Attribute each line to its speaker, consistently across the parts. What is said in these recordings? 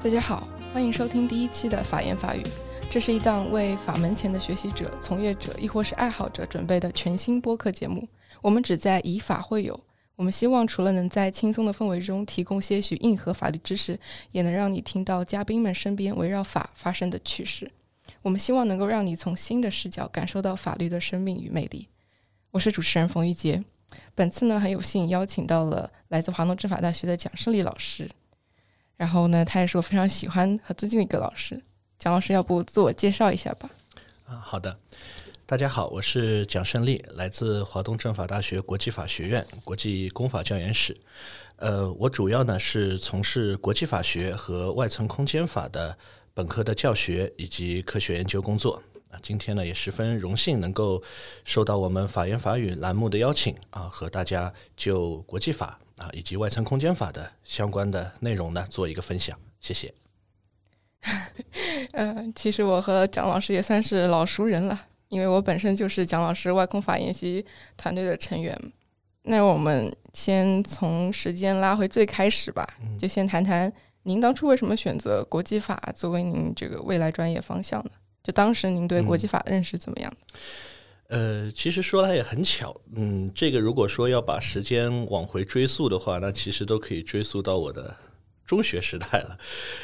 Speaker 1: 大家好，欢迎收听第一期的法言法语。这是一档为法门前的学习者、从业者，亦或是爱好者准备的全新播客节目。我们旨在以法会友。我们希望除了能在轻松的氛围中提供些许硬核法律知识，也能让你听到嘉宾们身边围绕法发生的趣事。我们希望能够让你从新的视角感受到法律的生命与魅力。我是主持人冯玉洁。本次呢，很有幸邀请到了来自华东政法大学的蒋胜利老师。然后呢，他也是我非常喜欢和尊敬的一个老师。蒋老师，要不自我介绍一下吧？
Speaker 2: 啊，好的。大家好，我是蒋胜利，来自华东政法大学国际法学院国际公法教研室。呃，我主要呢是从事国际法学和外层空间法的本科的教学以及科学研究工作。啊，今天呢也十分荣幸能够受到我们法言法语栏目的邀请啊，和大家就国际法啊以及外层空间法的相关的内容呢做一个分享。谢谢。
Speaker 1: 嗯，其实我和蒋老师也算是老熟人了。因为我本身就是蒋老师外空法研习团队的成员，那我们先从时间拉回最开始吧，就先谈谈您当初为什么选择国际法作为您这个未来专业方向呢？就当时您对国际法的认识怎么样？
Speaker 2: 呃，其实说来也很巧，嗯，这个如果说要把时间往回追溯的话，那其实都可以追溯到我的中学时代了，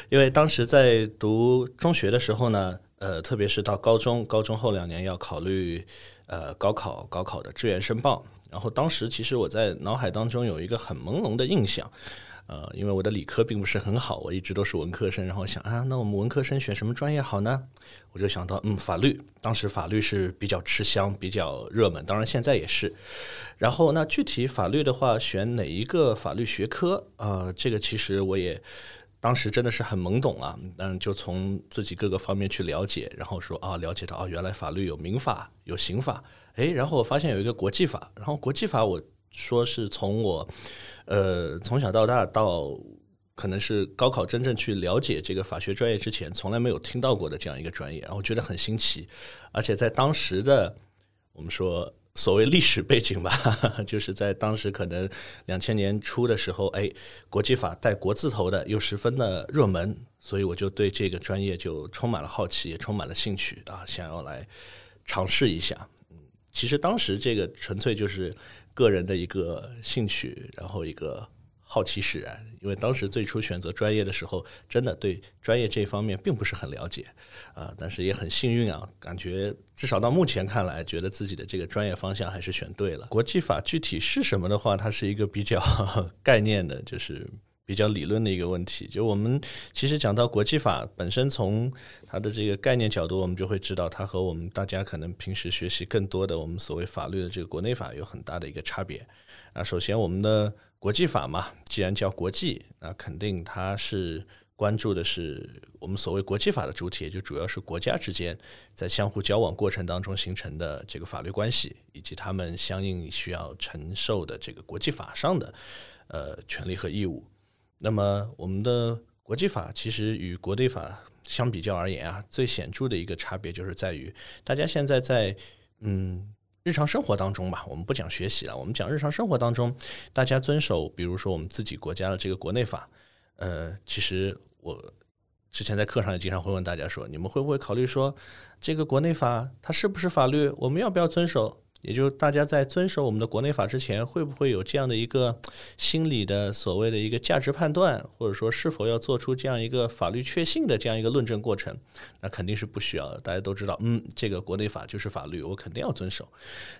Speaker 2: 因为当时在读中学的时候呢。呃，特别是到高中，高中后两年要考虑呃高考，高考的志愿申报。然后当时其实我在脑海当中有一个很朦胧的印象，呃，因为我的理科并不是很好，我一直都是文科生。然后想啊，那我们文科生选什么专业好呢？我就想到，嗯，法律。当时法律是比较吃香，比较热门，当然现在也是。然后那具体法律的话，选哪一个法律学科啊？这个其实我也。当时真的是很懵懂啊，嗯，就从自己各个方面去了解，然后说啊，了解到啊，原来法律有民法有刑法，诶，然后我发现有一个国际法，然后国际法我说是从我呃从小到大到可能是高考真正去了解这个法学专业之前，从来没有听到过的这样一个专业，然后觉得很新奇，而且在当时的我们说。所谓历史背景吧，就是在当时可能两千年初的时候，哎，国际法带国字头的又十分的热门，所以我就对这个专业就充满了好奇，也充满了兴趣啊，想要来尝试一下。嗯，其实当时这个纯粹就是个人的一个兴趣，然后一个。好奇使然，因为当时最初选择专业的时候，真的对专业这方面并不是很了解，啊，但是也很幸运啊，感觉至少到目前看来，觉得自己的这个专业方向还是选对了。国际法具体是什么的话，它是一个比较 概念的，就是比较理论的一个问题。就我们其实讲到国际法本身，从它的这个概念角度，我们就会知道它和我们大家可能平时学习更多的我们所谓法律的这个国内法有很大的一个差别。啊，首先我们的。国际法嘛，既然叫国际，那肯定它是关注的是我们所谓国际法的主体，也就主要是国家之间在相互交往过程当中形成的这个法律关系，以及他们相应需要承受的这个国际法上的呃权利和义务。那么，我们的国际法其实与国内法相比较而言啊，最显著的一个差别就是在于，大家现在在嗯。日常生活当中吧，我们不讲学习了，我们讲日常生活当中，大家遵守，比如说我们自己国家的这个国内法，呃，其实我之前在课上也经常会问大家说，你们会不会考虑说，这个国内法它是不是法律，我们要不要遵守？也就是大家在遵守我们的国内法之前，会不会有这样的一个心理的所谓的一个价值判断，或者说是否要做出这样一个法律确信的这样一个论证过程？那肯定是不需要的。大家都知道，嗯，这个国内法就是法律，我肯定要遵守。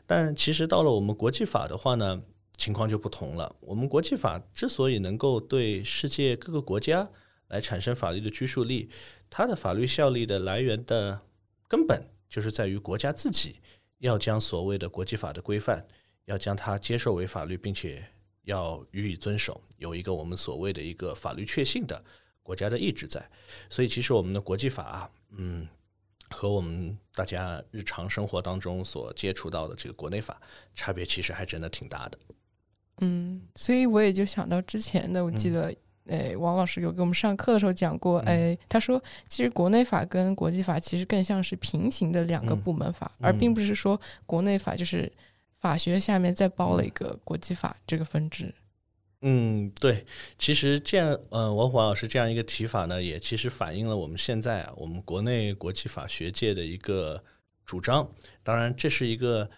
Speaker 2: 但其实到了我们国际法的话呢，情况就不同了。我们国际法之所以能够对世界各个国家来产生法律的拘束力，它的法律效力的来源的根本就是在于国家自己。要将所谓的国际法的规范，要将它接受为法律，并且要予以遵守，有一个我们所谓的一个法律确信的国家的意志在。所以，其实我们的国际法啊，嗯，和我们大家日常生活当中所接触到的这个国内法差别，其实还真的挺大的。
Speaker 1: 嗯，所以我也就想到之前的，我记得。哎，王老师有给我们上课的时候讲过，哎，他说其实国内法跟国际法其实更像是平行的两个部门法，而并不是说国内法就是法学下面再包了一个国际法这个分支。
Speaker 2: 嗯，对，其实这样，嗯，王华老师这样一个提法呢，也其实反映了我们现在啊，我们国内国际法学界的一个主张。当然，这是一个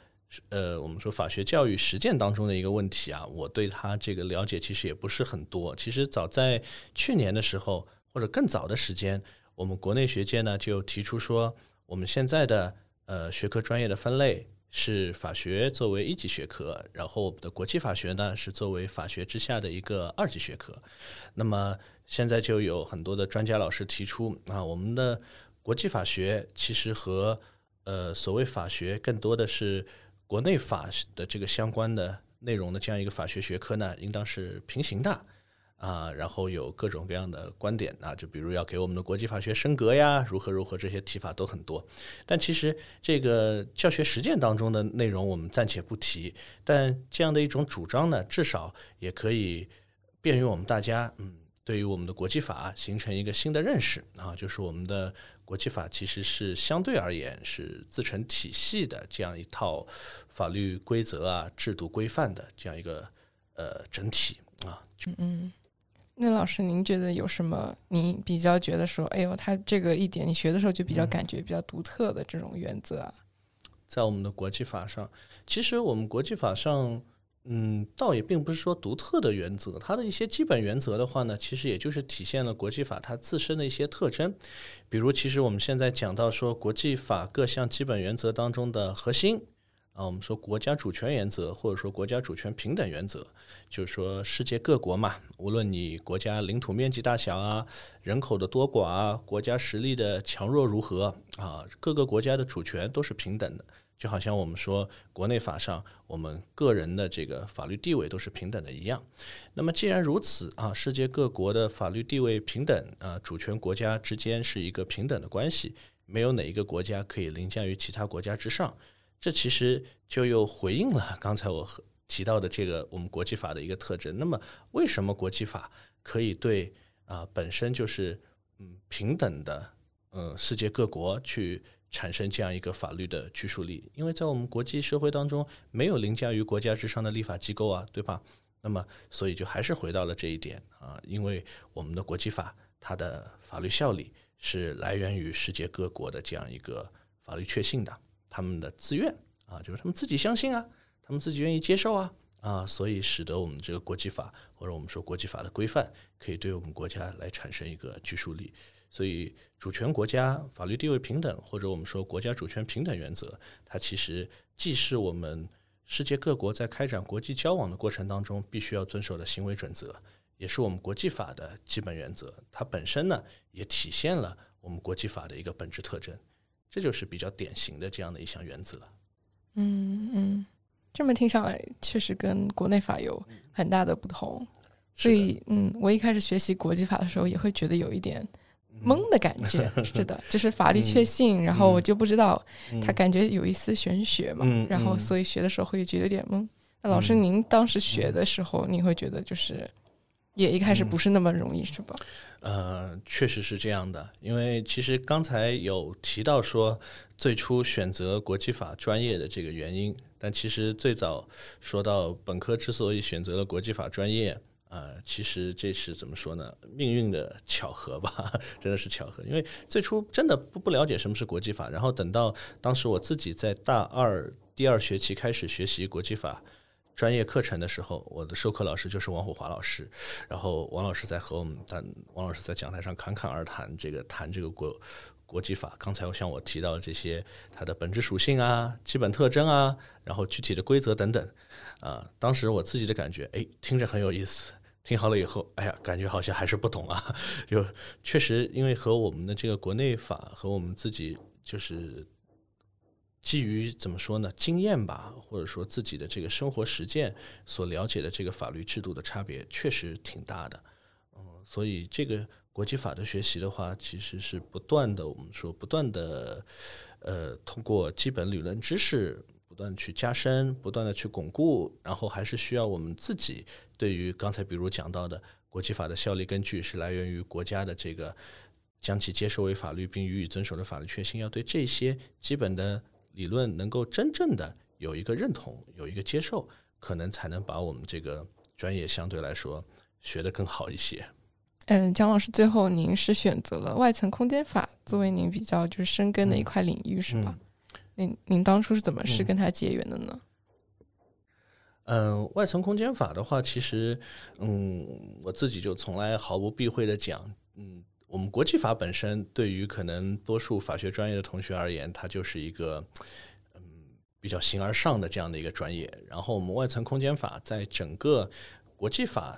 Speaker 2: 呃，我们说法学教育实践当中的一个问题啊。我对他这个了解其实也不是很多。其实早在去年的时候，或者更早的时间，我们国内学界呢就提出说，我们现在的呃学科专业的分类。是法学作为一级学科，然后我们的国际法学呢是作为法学之下的一个二级学科。那么现在就有很多的专家老师提出啊，我们的国际法学其实和呃所谓法学更多的是国内法的这个相关的内容的这样一个法学学科呢，应当是平行的。啊，然后有各种各样的观点啊，就比如要给我们的国际法学升格呀，如何如何，这些提法都很多。但其实这个教学实践当中的内容，我们暂且不提。但这样的一种主张呢，至少也可以便于我们大家，嗯，对于我们的国际法形成一个新的认识啊，就是我们的国际法其实是相对而言是自成体系的这样一套法律规则啊、制度规范的这样一个呃整体啊。
Speaker 1: 嗯嗯。那老师，您觉得有什么？您比较觉得说，哎呦，他这个一点，你学的时候就比较感觉比较独特的这种原则啊？
Speaker 2: 在我们的国际法上，其实我们国际法上，嗯，倒也并不是说独特的原则，它的一些基本原则的话呢，其实也就是体现了国际法它自身的一些特征。比如，其实我们现在讲到说，国际法各项基本原则当中的核心。啊，我们说国家主权原则，或者说国家主权平等原则，就是说世界各国嘛，无论你国家领土面积大小啊，人口的多寡啊，国家实力的强弱如何啊，各个国家的主权都是平等的。就好像我们说国内法上，我们个人的这个法律地位都是平等的一样。那么既然如此啊，世界各国的法律地位平等啊，主权国家之间是一个平等的关系，没有哪一个国家可以凌驾于其他国家之上。这其实就又回应了刚才我提到的这个我们国际法的一个特征。那么，为什么国际法可以对啊本身就是嗯平等的嗯世界各国去产生这样一个法律的拘束力？因为在我们国际社会当中，没有凌驾于国家之上的立法机构啊，对吧？那么，所以就还是回到了这一点啊，因为我们的国际法它的法律效力是来源于世界各国的这样一个法律确信的。他们的自愿啊，就是他们自己相信啊，他们自己愿意接受啊啊，所以使得我们这个国际法或者我们说国际法的规范，可以对我们国家来产生一个拘束力。所以主权国家法律地位平等，或者我们说国家主权平等原则，它其实既是我们世界各国在开展国际交往的过程当中必须要遵守的行为准则，也是我们国际法的基本原则。它本身呢，也体现了我们国际法的一个本质特征。这就是比较典型的这样的一项原则。
Speaker 1: 嗯嗯，这么听上来确实跟国内法有很大的不同。所以，嗯，我一开始学习国际法的时候，也会觉得有一点懵的感觉。是的，就是法律确信，然后我就不知道，他感觉有一丝玄学嘛。然后，所以学的时候会觉得有点懵。那老师，您当时学的时候，你会觉得就是也一开始不是那么容易，是吧？
Speaker 2: 呃，确实是这样的，因为其实刚才有提到说最初选择国际法专业的这个原因，但其实最早说到本科之所以选择了国际法专业，呃，其实这是怎么说呢？命运的巧合吧，真的是巧合。因为最初真的不不了解什么是国际法，然后等到当时我自己在大二第二学期开始学习国际法。专业课程的时候，我的授课老师就是王虎华老师，然后王老师在和我们，但王老师在讲台上侃侃而谈，这个谈这个国国际法。刚才我向我提到的这些它的本质属性啊、基本特征啊，然后具体的规则等等，啊，当时我自己的感觉，哎，听着很有意思。听好了以后，哎呀，感觉好像还是不懂啊。就确实，因为和我们的这个国内法和我们自己就是。基于怎么说呢？经验吧，或者说自己的这个生活实践所了解的这个法律制度的差别，确实挺大的。嗯，所以这个国际法的学习的话，其实是不断的，我们说不断的，呃，通过基本理论知识不断去加深，不断的去巩固，然后还是需要我们自己对于刚才比如讲到的国际法的效力根据是来源于国家的这个将其接受为法律并予以遵守的法律确信，要对这些基本的。理论能够真正的有一个认同，有一个接受，可能才能把我们这个专业相对来说学得更好一些。
Speaker 1: 嗯，姜老师，最后您是选择了外层空间法作为您比较就是深耕的一块领域，是吧？您您当初是怎么是跟他结缘的呢？
Speaker 2: 嗯，外层空间法的话，其实，嗯，我自己就从来毫不避讳的讲，嗯，我们国际法本身对于可能多数法学专业的同学而言，它就是一个，嗯，比较形而上的这样的一个专业。然后我们外层空间法在整个国际法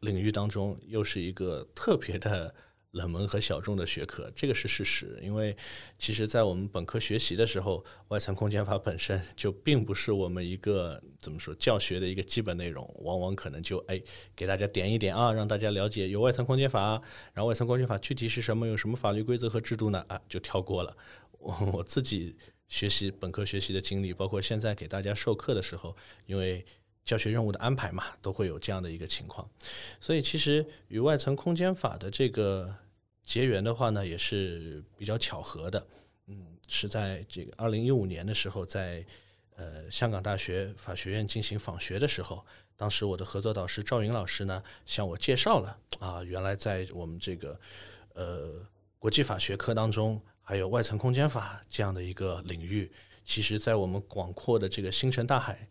Speaker 2: 领域当中，又是一个特别的。冷门和小众的学科，这个是事实。因为其实，在我们本科学习的时候，外层空间法本身就并不是我们一个怎么说教学的一个基本内容，往往可能就哎给大家点一点啊，让大家了解有外层空间法，然后外层空间法具体是什么，有什么法律规则和制度呢？啊，就跳过了。我我自己学习本科学习的经历，包括现在给大家授课的时候，因为教学任务的安排嘛，都会有这样的一个情况，所以其实与外层空间法的这个结缘的话呢，也是比较巧合的。嗯，是在这个二零一五年的时候，在呃香港大学法学院进行访学的时候，当时我的合作导师赵云老师呢，向我介绍了啊，原来在我们这个呃国际法学科当中，还有外层空间法这样的一个领域，其实在我们广阔的这个星辰大海。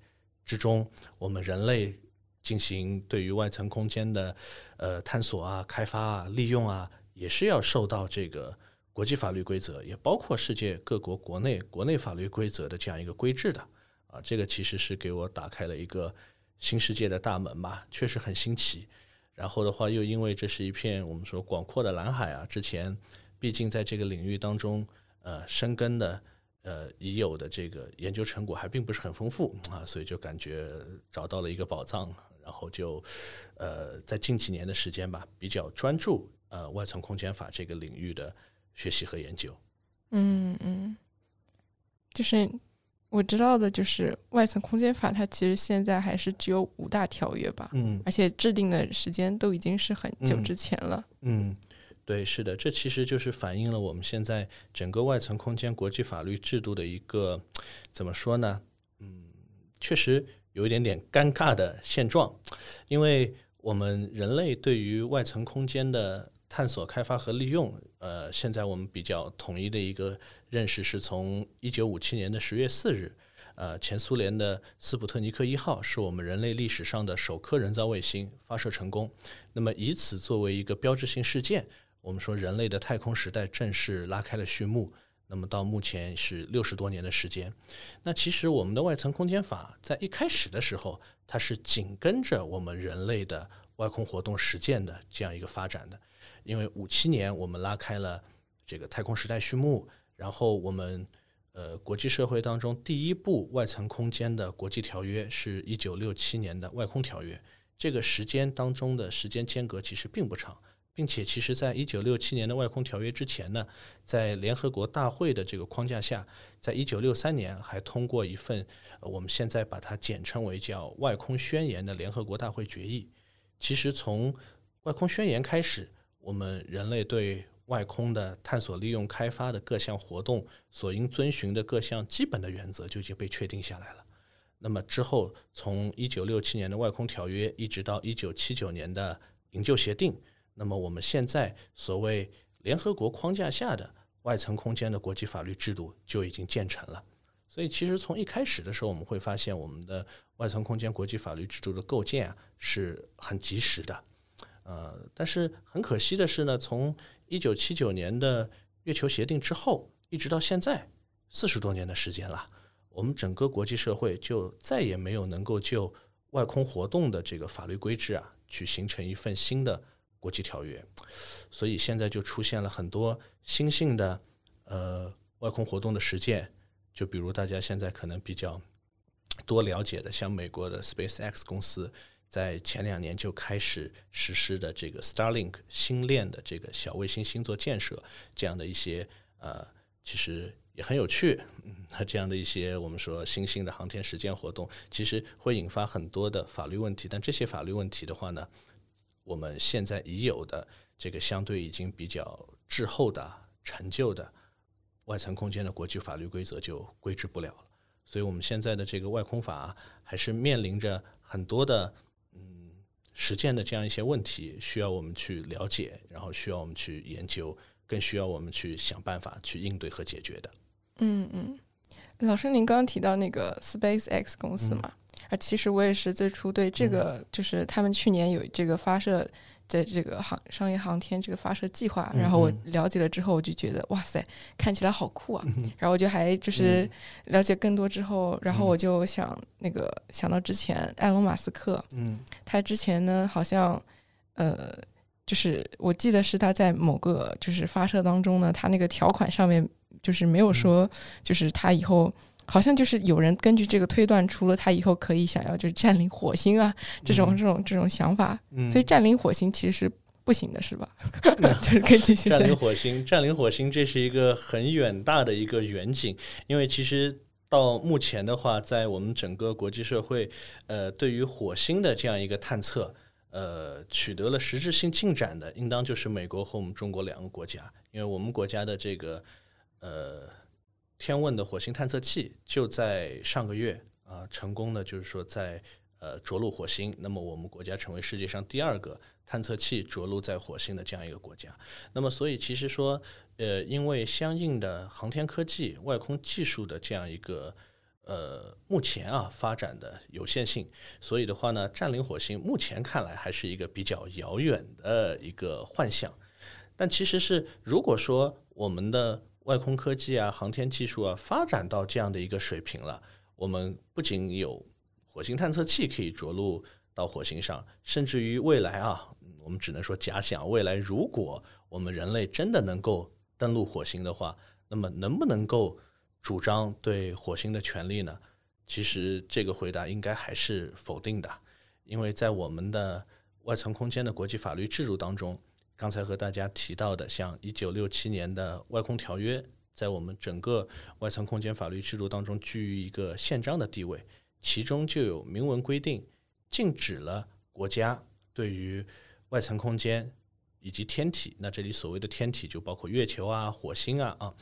Speaker 2: 之中，我们人类进行对于外层空间的呃探索啊、开发啊、利用啊，也是要受到这个国际法律规则，也包括世界各国国内国内法律规则的这样一个规制的啊。这个其实是给我打开了一个新世界的大门吧，确实很新奇。然后的话，又因为这是一片我们说广阔的蓝海啊，之前毕竟在这个领域当中呃深耕的。呃，已有的这个研究成果还并不是很丰富啊，所以就感觉找到了一个宝藏，然后就呃，在近几年的时间吧，比较专注呃外层空间法这个领域的学习和研究。
Speaker 1: 嗯嗯，就是我知道的，就是外层空间法，它其实现在还是只有五大条约吧？
Speaker 2: 嗯，
Speaker 1: 而且制定的时间都已经是很久之前了。
Speaker 2: 嗯。对，是的，这其实就是反映了我们现在整个外层空间国际法律制度的一个怎么说呢？嗯，确实有一点点尴尬的现状，因为我们人类对于外层空间的探索、开发和利用，呃，现在我们比较统一的一个认识是从一九五七年的十月四日，呃，前苏联的斯普特尼克一号是我们人类历史上的首颗人造卫星发射成功，那么以此作为一个标志性事件。我们说，人类的太空时代正式拉开了序幕。那么到目前是六十多年的时间。那其实我们的外层空间法在一开始的时候，它是紧跟着我们人类的外空活动实践的这样一个发展的。因为五七年我们拉开了这个太空时代序幕，然后我们呃国际社会当中第一部外层空间的国际条约是一九六七年的外空条约。这个时间当中的时间间隔其实并不长。并且，其实，在一九六七年的外空条约之前呢，在联合国大会的这个框架下，在一九六三年还通过一份我们现在把它简称为叫《外空宣言》的联合国大会决议。其实，从外空宣言开始，我们人类对外空的探索、利用、开发的各项活动所应遵循的各项基本的原则就已经被确定下来了。那么之后，从一九六七年的外空条约一直到一九七九年的营救协定。那么我们现在所谓联合国框架下的外层空间的国际法律制度就已经建成了，所以其实从一开始的时候，我们会发现我们的外层空间国际法律制度的构建啊是很及时的，呃，但是很可惜的是呢，从一九七九年的月球协定之后，一直到现在四十多年的时间了，我们整个国际社会就再也没有能够就外空活动的这个法律规制啊，去形成一份新的。国际条约，所以现在就出现了很多新兴的呃外空活动的实践，就比如大家现在可能比较多了解的，像美国的 SpaceX 公司在前两年就开始实施的这个 Starlink 星链的这个小卫星星座建设，这样的一些呃，其实也很有趣。那这样的一些我们说新兴的航天实践活动，其实会引发很多的法律问题，但这些法律问题的话呢？我们现在已有的这个相对已经比较滞后的陈旧的外层空间的国际法律规则就规制不了了，所以我们现在的这个外空法还是面临着很多的嗯实践的这样一些问题，需要我们去了解，然后需要我们去研究，更需要我们去想办法去应对和解决的。
Speaker 1: 嗯嗯，老师，您刚刚提到那个 SpaceX 公司嘛？啊，其实我也是最初对这个，就是他们去年有这个发射的这个航商业航天这个发射计划，然后我了解了之后，我就觉得哇塞，看起来好酷啊！然后我就还就是了解更多之后，然后我就想那个想到之前埃隆马斯克，
Speaker 2: 嗯，
Speaker 1: 他之前呢好像呃，就是我记得是他在某个就是发射当中呢，他那个条款上面就是没有说，就是他以后。好像就是有人根据这个推断出了他以后可以想要就是占领火星啊这种这种这种想法，所以占领火星其实是不行的，是吧？就是根据
Speaker 2: 占领火星，占领火星这是一个很远大的一个远景，因为其实到目前的话，在我们整个国际社会，呃，对于火星的这样一个探测，呃，取得了实质性进展的，应当就是美国和我们中国两个国家，因为我们国家的这个呃。天问的火星探测器就在上个月啊，成功的就是说在呃着陆火星。那么我们国家成为世界上第二个探测器着陆在火星的这样一个国家。那么所以其实说呃，因为相应的航天科技、外空技术的这样一个呃目前啊发展的有限性，所以的话呢，占领火星目前看来还是一个比较遥远的一个幻想。但其实是如果说我们的外空科技啊，航天技术啊，发展到这样的一个水平了，我们不仅有火星探测器可以着陆到火星上，甚至于未来啊，我们只能说假想，未来如果我们人类真的能够登陆火星的话，那么能不能够主张对火星的权利呢？其实这个回答应该还是否定的，因为在我们的外层空间的国际法律制度当中。刚才和大家提到的，像一九六七年的外空条约，在我们整个外层空间法律制度当中居于一个宪章的地位，其中就有明文规定，禁止了国家对于外层空间以及天体，那这里所谓的天体就包括月球啊、火星啊啊，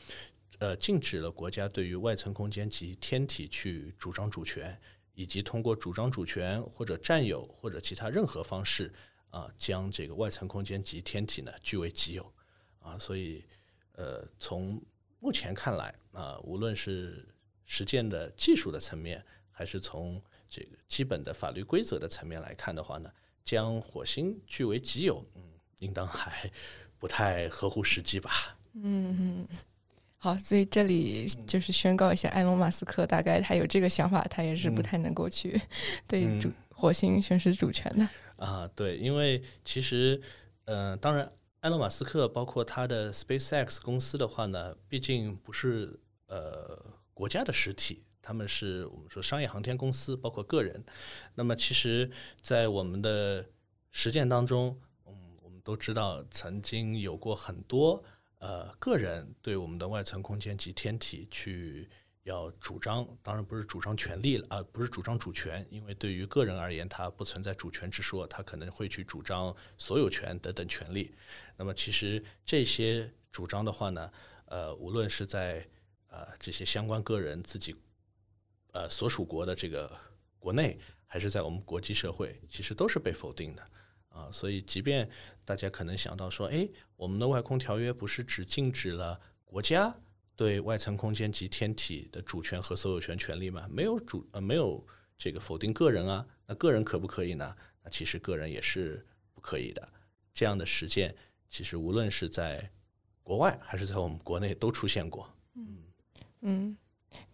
Speaker 2: 呃，禁止了国家对于外层空间及天体去主张主权，以及通过主张主权或者占有或者其他任何方式。啊，将这个外层空间及天体呢据为己有，啊，所以呃，从目前看来啊，无论是实践的技术的层面，还是从这个基本的法律规则的层面来看的话呢，将火星据为己有，嗯，应当还不太合乎实际吧。
Speaker 1: 嗯嗯，好，所以这里就是宣告一下，埃隆·马斯克大概他有这个想法，他也是不太能够去 对主火星宣示主权的。
Speaker 2: 啊，对，因为其实，呃，当然，埃隆·马斯克包括他的 SpaceX 公司的话呢，毕竟不是呃国家的实体，他们是我们说商业航天公司，包括个人。那么，其实，在我们的实践当中，嗯，我们都知道，曾经有过很多呃个人对我们的外层空间及天体去。要主张，当然不是主张权利了啊，不是主张主权，因为对于个人而言，他不存在主权之说，他可能会去主张所有权等等权利。那么，其实这些主张的话呢，呃，无论是在呃这些相关个人自己呃所属国的这个国内，还是在我们国际社会，其实都是被否定的啊。所以，即便大家可能想到说，哎，我们的外空条约不是只禁止了国家。对外层空间及天体的主权和所有权权利嘛，没有主呃没有这个否定个人啊，那个人可不可以呢？那其实个人也是不可以的。这样的实践其实无论是在国外还是在我们国内都出现过。
Speaker 1: 嗯嗯，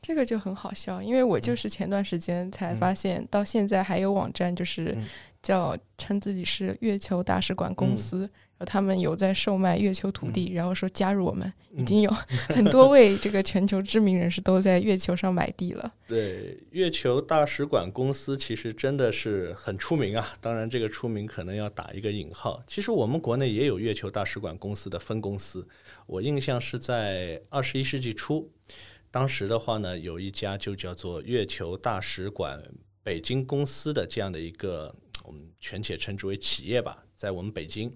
Speaker 1: 这个就很好笑，因为我就是前段时间才发现，到现在还有网站就是叫称自己是月球大使馆公司。他们有在售卖月球土地，然后说加入我们，已经有 很多位这个全球知名人士都在月球上买地了。
Speaker 2: 对，月球大使馆公司其实真的是很出名啊。当然，这个出名可能要打一个引号。其实我们国内也有月球大使馆公司的分公司。我印象是在二十一世纪初，当时的话呢，有一家就叫做月球大使馆北京公司的这样的一个，我们全且称之为企业吧，在我们北京。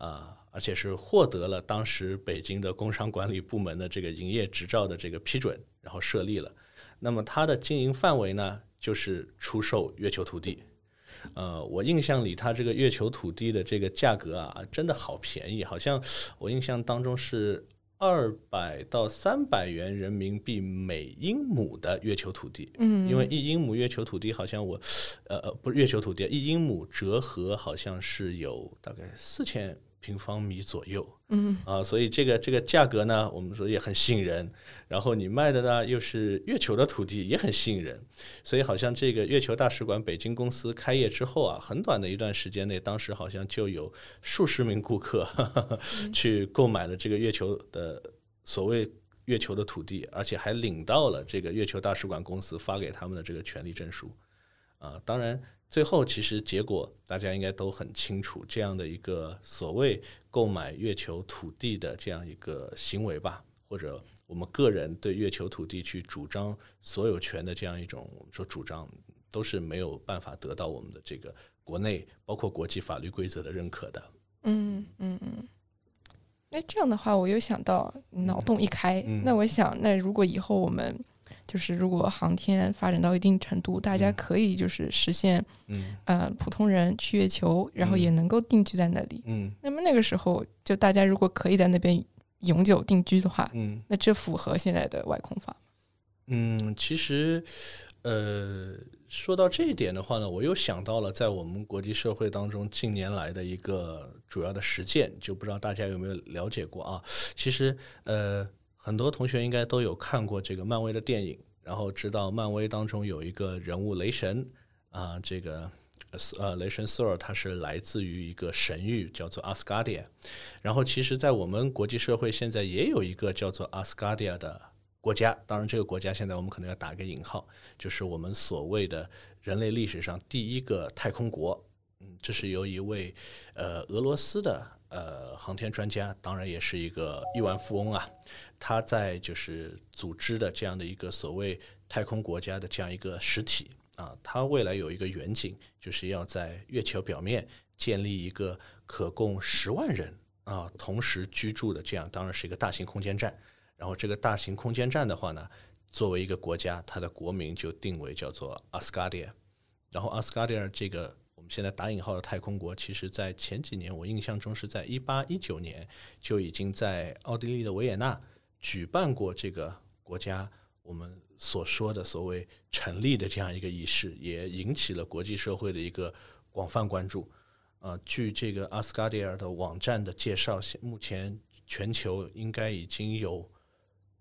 Speaker 2: 啊，而且是获得了当时北京的工商管理部门的这个营业执照的这个批准，然后设立了。那么它的经营范围呢，就是出售月球土地。呃，我印象里它这个月球土地的这个价格啊，真的好便宜，好像我印象当中是。二百到三百元人民币每英亩的月球土地，
Speaker 1: 嗯，
Speaker 2: 因为一英亩月球土地好像我，呃呃，不是月球土地，一英亩折合好像是有大概四千。平方米左右，
Speaker 1: 嗯
Speaker 2: 啊，所以这个这个价格呢，我们说也很吸引人。然后你卖的呢又是月球的土地，也很吸引人。所以好像这个月球大使馆北京公司开业之后啊，很短的一段时间内，当时好像就有数十名顾客 去购买了这个月球的所谓月球的土地，而且还领到了这个月球大使馆公司发给他们的这个权利证书。啊，当然。最后，其实结果大家应该都很清楚，这样的一个所谓购买月球土地的这样一个行为吧，或者我们个人对月球土地去主张所有权的这样一种我们说主张，都是没有办法得到我们的这个国内包括国际法律规则的认可的。
Speaker 1: 嗯嗯嗯。那这样的话，我又想到脑洞一开，那我想，那如果以后我们。就是如果航天发展到一定程度，大家可以就是实现，
Speaker 2: 嗯，
Speaker 1: 呃，普通人去月球，然后也能够定居在那里，
Speaker 2: 嗯，
Speaker 1: 那么那个时候，就大家如果可以在那边永久定居的话，
Speaker 2: 嗯，
Speaker 1: 那这符合现在的外空法
Speaker 2: 嗯，其实，呃，说到这一点的话呢，我又想到了在我们国际社会当中近年来的一个主要的实践，就不知道大家有没有了解过啊？其实，呃。很多同学应该都有看过这个漫威的电影，然后知道漫威当中有一个人物雷神啊，这个呃雷神 Thor 他是来自于一个神域叫做阿斯加迪亚。然后其实，在我们国际社会现在也有一个叫做阿斯加迪亚的国家，当然这个国家现在我们可能要打个引号，就是我们所谓的人类历史上第一个太空国。嗯，这是由一位呃俄罗斯的。呃，航天专家当然也是一个亿万富翁啊，他在就是组织的这样的一个所谓太空国家的这样一个实体啊，他未来有一个远景，就是要在月球表面建立一个可供十万人啊同时居住的这样，当然是一个大型空间站。然后这个大型空间站的话呢，作为一个国家，它的国名就定为叫做阿斯加迪亚。然后阿斯加迪亚这个。现在打引号的太空国，其实在前几年，我印象中是在一八一九年就已经在奥地利的维也纳举办过这个国家我们所说的所谓成立的这样一个仪式，也引起了国际社会的一个广泛关注。呃，据这个阿斯加迪尔的网站的介绍，目前全球应该已经有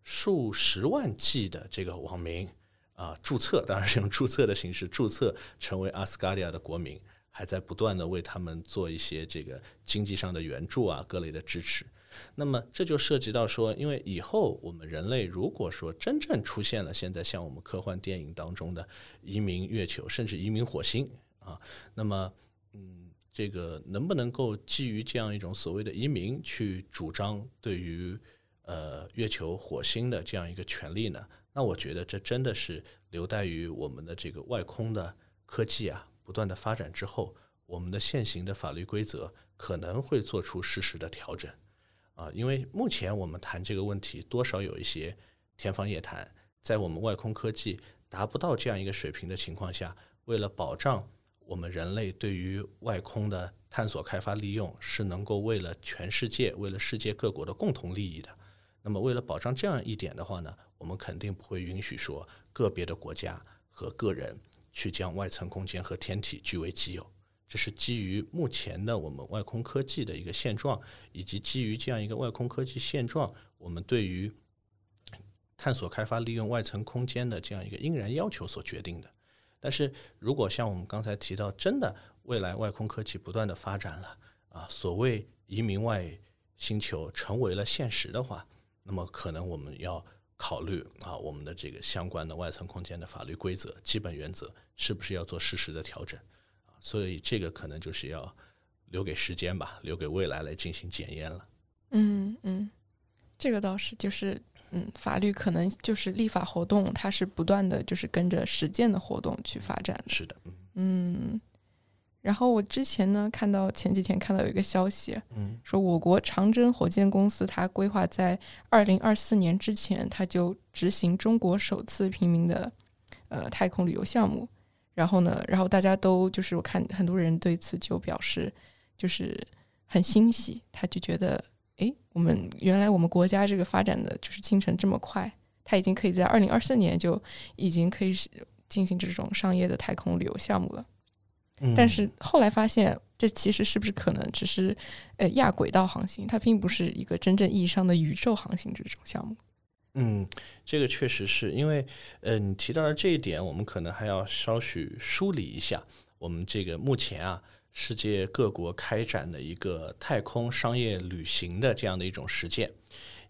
Speaker 2: 数十万计的这个网民。啊，注册当然是用注册的形式注册成为阿斯加迪亚的国民，还在不断的为他们做一些这个经济上的援助啊，各类的支持。那么这就涉及到说，因为以后我们人类如果说真正出现了现在像我们科幻电影当中的移民月球，甚至移民火星啊，那么嗯，这个能不能够基于这样一种所谓的移民去主张对于呃月球、火星的这样一个权利呢？那我觉得这真的是留待于我们的这个外空的科技啊不断的发展之后，我们的现行的法律规则可能会做出适时的调整啊，因为目前我们谈这个问题多少有一些天方夜谭，在我们外空科技达不到这样一个水平的情况下，为了保障我们人类对于外空的探索、开发、利用是能够为了全世界、为了世界各国的共同利益的，那么为了保障这样一点的话呢？我们肯定不会允许说个别的国家和个人去将外层空间和天体据为己有，这是基于目前的我们外空科技的一个现状，以及基于这样一个外空科技现状，我们对于探索、开发、利用外层空间的这样一个应然要求所决定的。但是如果像我们刚才提到，真的未来外空科技不断的发展了啊，所谓移民外星球成为了现实的话，那么可能我们要。考虑啊，我们的这个相关的外层空间的法律规则、基本原则是不是要做适时的调整啊？所以这个可能就是要留给时间吧，留给未来来进行检验了。
Speaker 1: 嗯嗯，这个倒是就是嗯，法律可能就是立法活动，它是不断的就是跟着实践的活动去发展。
Speaker 2: 是的，
Speaker 1: 嗯。然后我之前呢看到前几天看到有一个消息，
Speaker 2: 嗯，
Speaker 1: 说我国长征火箭公司它规划在二零二四年之前，它就执行中国首次平民的呃太空旅游项目。然后呢，然后大家都就是我看很多人对此就表示就是很欣喜，他就觉得，哎，我们原来我们国家这个发展的就是进程这么快，他已经可以在二零二四年就已经可以进行这种商业的太空旅游项目了。但是后来发现，这其实是不是可能只是呃亚轨道航行，它并不是一个真正意义上的宇宙航行这种项目。
Speaker 2: 嗯，这个确实是因为，呃，你提到的这一点，我们可能还要稍许梳理一下。我们这个目前啊，世界各国开展的一个太空商业旅行的这样的一种实践。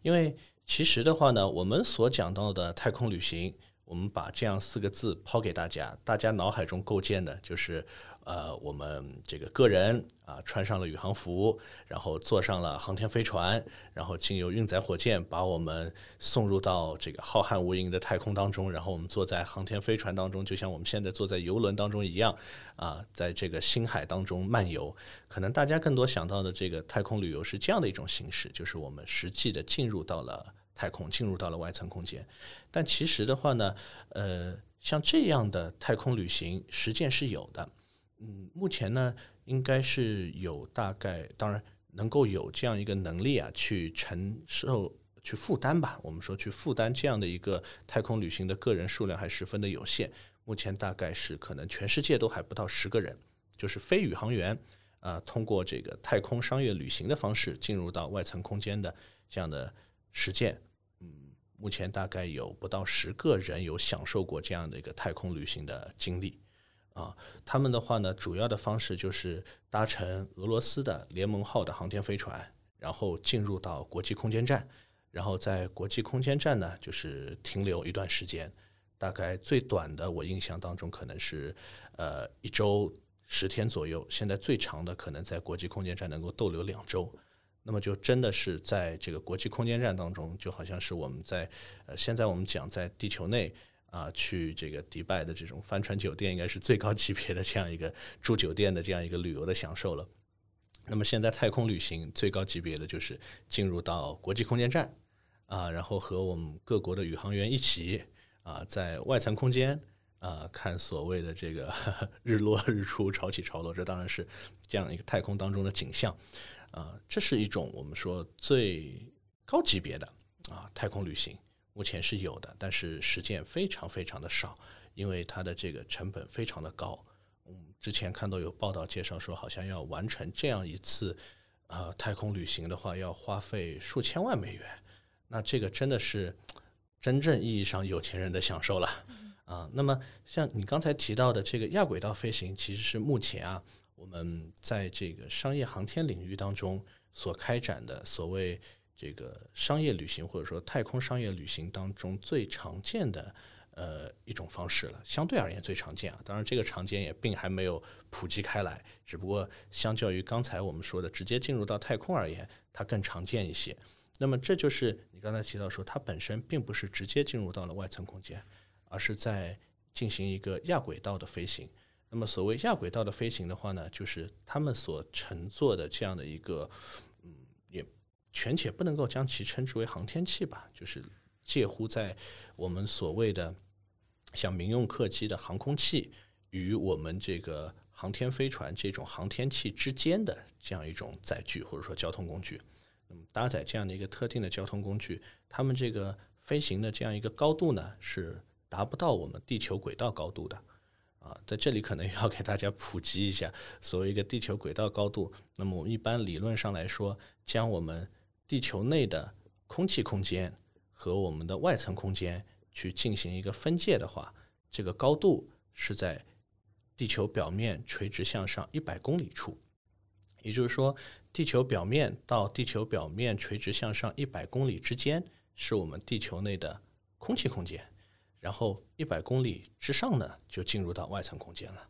Speaker 2: 因为其实的话呢，我们所讲到的太空旅行，我们把这样四个字抛给大家，大家脑海中构建的就是。呃，我们这个个人啊，穿上了宇航服，然后坐上了航天飞船，然后经由运载火箭把我们送入到这个浩瀚无垠的太空当中，然后我们坐在航天飞船当中，就像我们现在坐在游轮当中一样，啊，在这个星海当中漫游。可能大家更多想到的这个太空旅游是这样的一种形式，就是我们实际的进入到了太空，进入到了外层空间。但其实的话呢，呃，像这样的太空旅行实践是有的。嗯，目前呢，应该是有大概，当然能够有这样一个能力啊，去承受、去负担吧。我们说去负担这样的一个太空旅行的个人数量还十分的有限。目前大概是可能全世界都还不到十个人，就是非宇航员啊，通过这个太空商业旅行的方式进入到外层空间的这样的实践。嗯，目前大概有不到十个人有享受过这样的一个太空旅行的经历。啊，他们的话呢，主要的方式就是搭乘俄罗斯的联盟号的航天飞船，然后进入到国际空间站，然后在国际空间站呢，就是停留一段时间，大概最短的我印象当中可能是呃一周十天左右，现在最长的可能在国际空间站能够逗留两周，那么就真的是在这个国际空间站当中，就好像是我们在呃现在我们讲在地球内。啊，去这个迪拜的这种帆船酒店，应该是最高级别的这样一个住酒店的这样一个旅游的享受了。那么现在太空旅行最高级别的就是进入到国际空间站啊，然后和我们各国的宇航员一起啊，在外层空间啊看所谓的这个 日落日出、潮起潮落，这当然是这样一个太空当中的景象啊。这是一种我们说最高级别的啊太空旅行。目前是有的，但是实践非常非常的少，因为它的这个成本非常的高。嗯，之前看到有报道介绍说，好像要完成这样一次呃太空旅行的话，要花费数千万美元。那这个真的是真正意义上有钱人的享受了啊。那么像你刚才提到的这个亚轨道飞行，其实是目前啊我们在这个商业航天领域当中所开展的所谓。这个商业旅行或者说太空商业旅行当中最常见的呃一种方式了，相对而言最常见啊。当然，这个常见也并还没有普及开来，只不过相较于刚才我们说的直接进入到太空而言，它更常见一些。那么这就是你刚才提到说，它本身并不是直接进入到了外层空间，而是在进行一个亚轨道的飞行。那么所谓亚轨道的飞行的话呢，就是他们所乘坐的这样的一个。权且不能够将其称之为航天器吧，就是介乎在我们所谓的像民用客机的航空器与我们这个航天飞船这种航天器之间的这样一种载具或者说交通工具。那么搭载这样的一个特定的交通工具，它们这个飞行的这样一个高度呢，是达不到我们地球轨道高度的。啊，在这里可能要给大家普及一下，所谓一个地球轨道高度，那么我们一般理论上来说，将我们地球内的空气空间和我们的外层空间去进行一个分界的话，这个高度是在地球表面垂直向上一百公里处。也就是说，地球表面到地球表面垂直向上一百公里之间是我们地球内的空气空间，然后一百公里之上呢，就进入到外层空间了。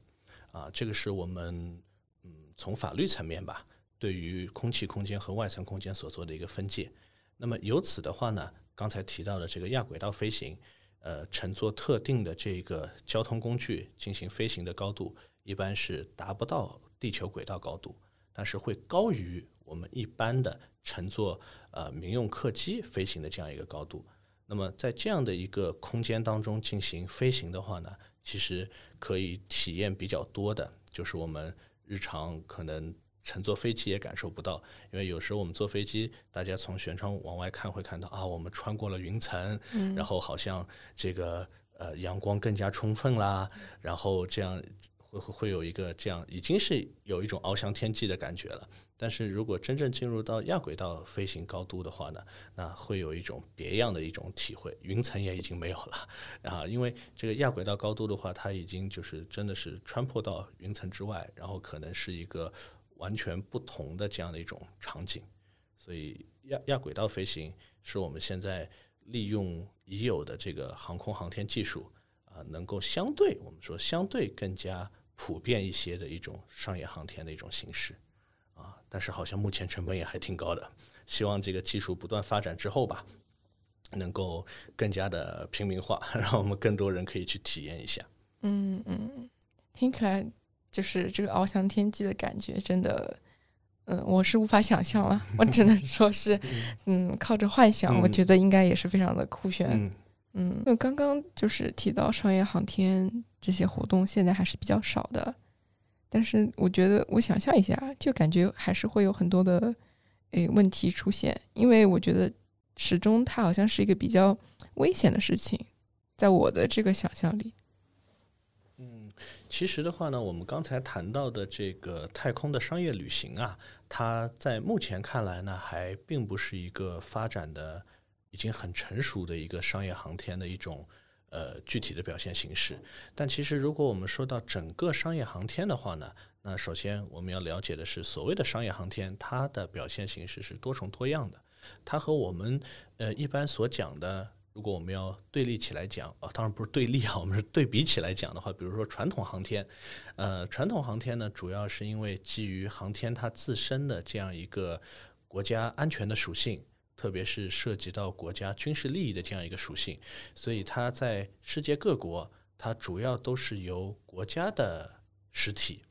Speaker 2: 啊，这个是我们嗯从法律层面吧。对于空气空间和外层空间所做的一个分界，那么由此的话呢，刚才提到的这个亚轨道飞行，呃，乘坐特定的这个交通工具进行飞行的高度，一般是达不到地球轨道高度，但是会高于我们一般的乘坐呃民用客机飞行的这样一个高度。那么在这样的一个空间当中进行飞行的话呢，其实可以体验比较多的，就是我们日常可能乘坐飞机也感受不到，因为有时候我们坐飞机，大家从舷窗往外看会看到啊，我们穿过了云层，然后好像这个呃阳光更加充分啦，然后这样。会会会有一个这样，已经是有一种翱翔天际的感觉了。但是如果真正进入到亚轨道飞行高度的话呢，那会有一种别样的一种体会。云层也已经没有了 啊，因为这个亚轨道高度的话，它已经就是真的是穿破到云层之外，然后可能是一个完全不同的这样的一种场景。所以亚亚轨道飞行是我们现在利用已有的这个航空航天技术啊，能够相对我们说相对更加。普遍一些的一种商业航天的一种形式，啊，但是好像目前成本也还挺高的。希望这个技术不断发展之后吧，能够更加的平民化，让我们更多人可以去体验一下。
Speaker 1: 嗯嗯，听起来就是这个翱翔天际的感觉，真的，嗯，我是无法想象了。我只能说是，嗯，靠着幻想，我觉得应该也是非常的酷炫。嗯，那刚刚就是提到商业航天这些活动，现在还是比较少的。但是我觉得，我想象一下，就感觉还是会有很多的诶问题出现，因为我觉得始终它好像是一个比较危险的事情，在我的这个想象里。
Speaker 2: 其实的话呢，我们刚才谈到的这个太空的商业旅行啊，它在目前看来呢，还并不是一个发展的。已经很成熟的一个商业航天的一种呃具体的表现形式，但其实如果我们说到整个商业航天的话呢，那首先我们要了解的是，所谓的商业航天，它的表现形式是多重多样的。它和我们呃一般所讲的，如果我们要对立起来讲啊，当然不是对立啊，我们是对比起来讲的话，比如说传统航天，呃，传统航天呢，主要是因为基于航天它自身的这样一个国家安全的属性。特别是涉及到国家军事利益的这样一个属性，所以它在世界各国，它主要都是由国家的实体，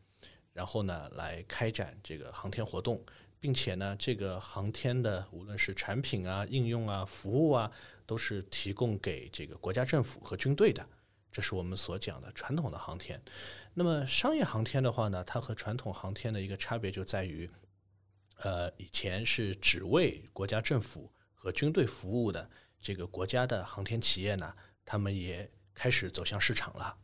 Speaker 2: 然后呢来开展这个航天活动，并且呢，这个航天的无论是产品啊、应用啊、服务啊，都是提供给这个国家政府和军队的。这是我们所讲的传统的航天。那么商业航天的话呢，它和传统航天的一个差别就在于。呃，以前是只为国家政府和军队服务的这个国家的航天企业呢，他们也开始走向市场了。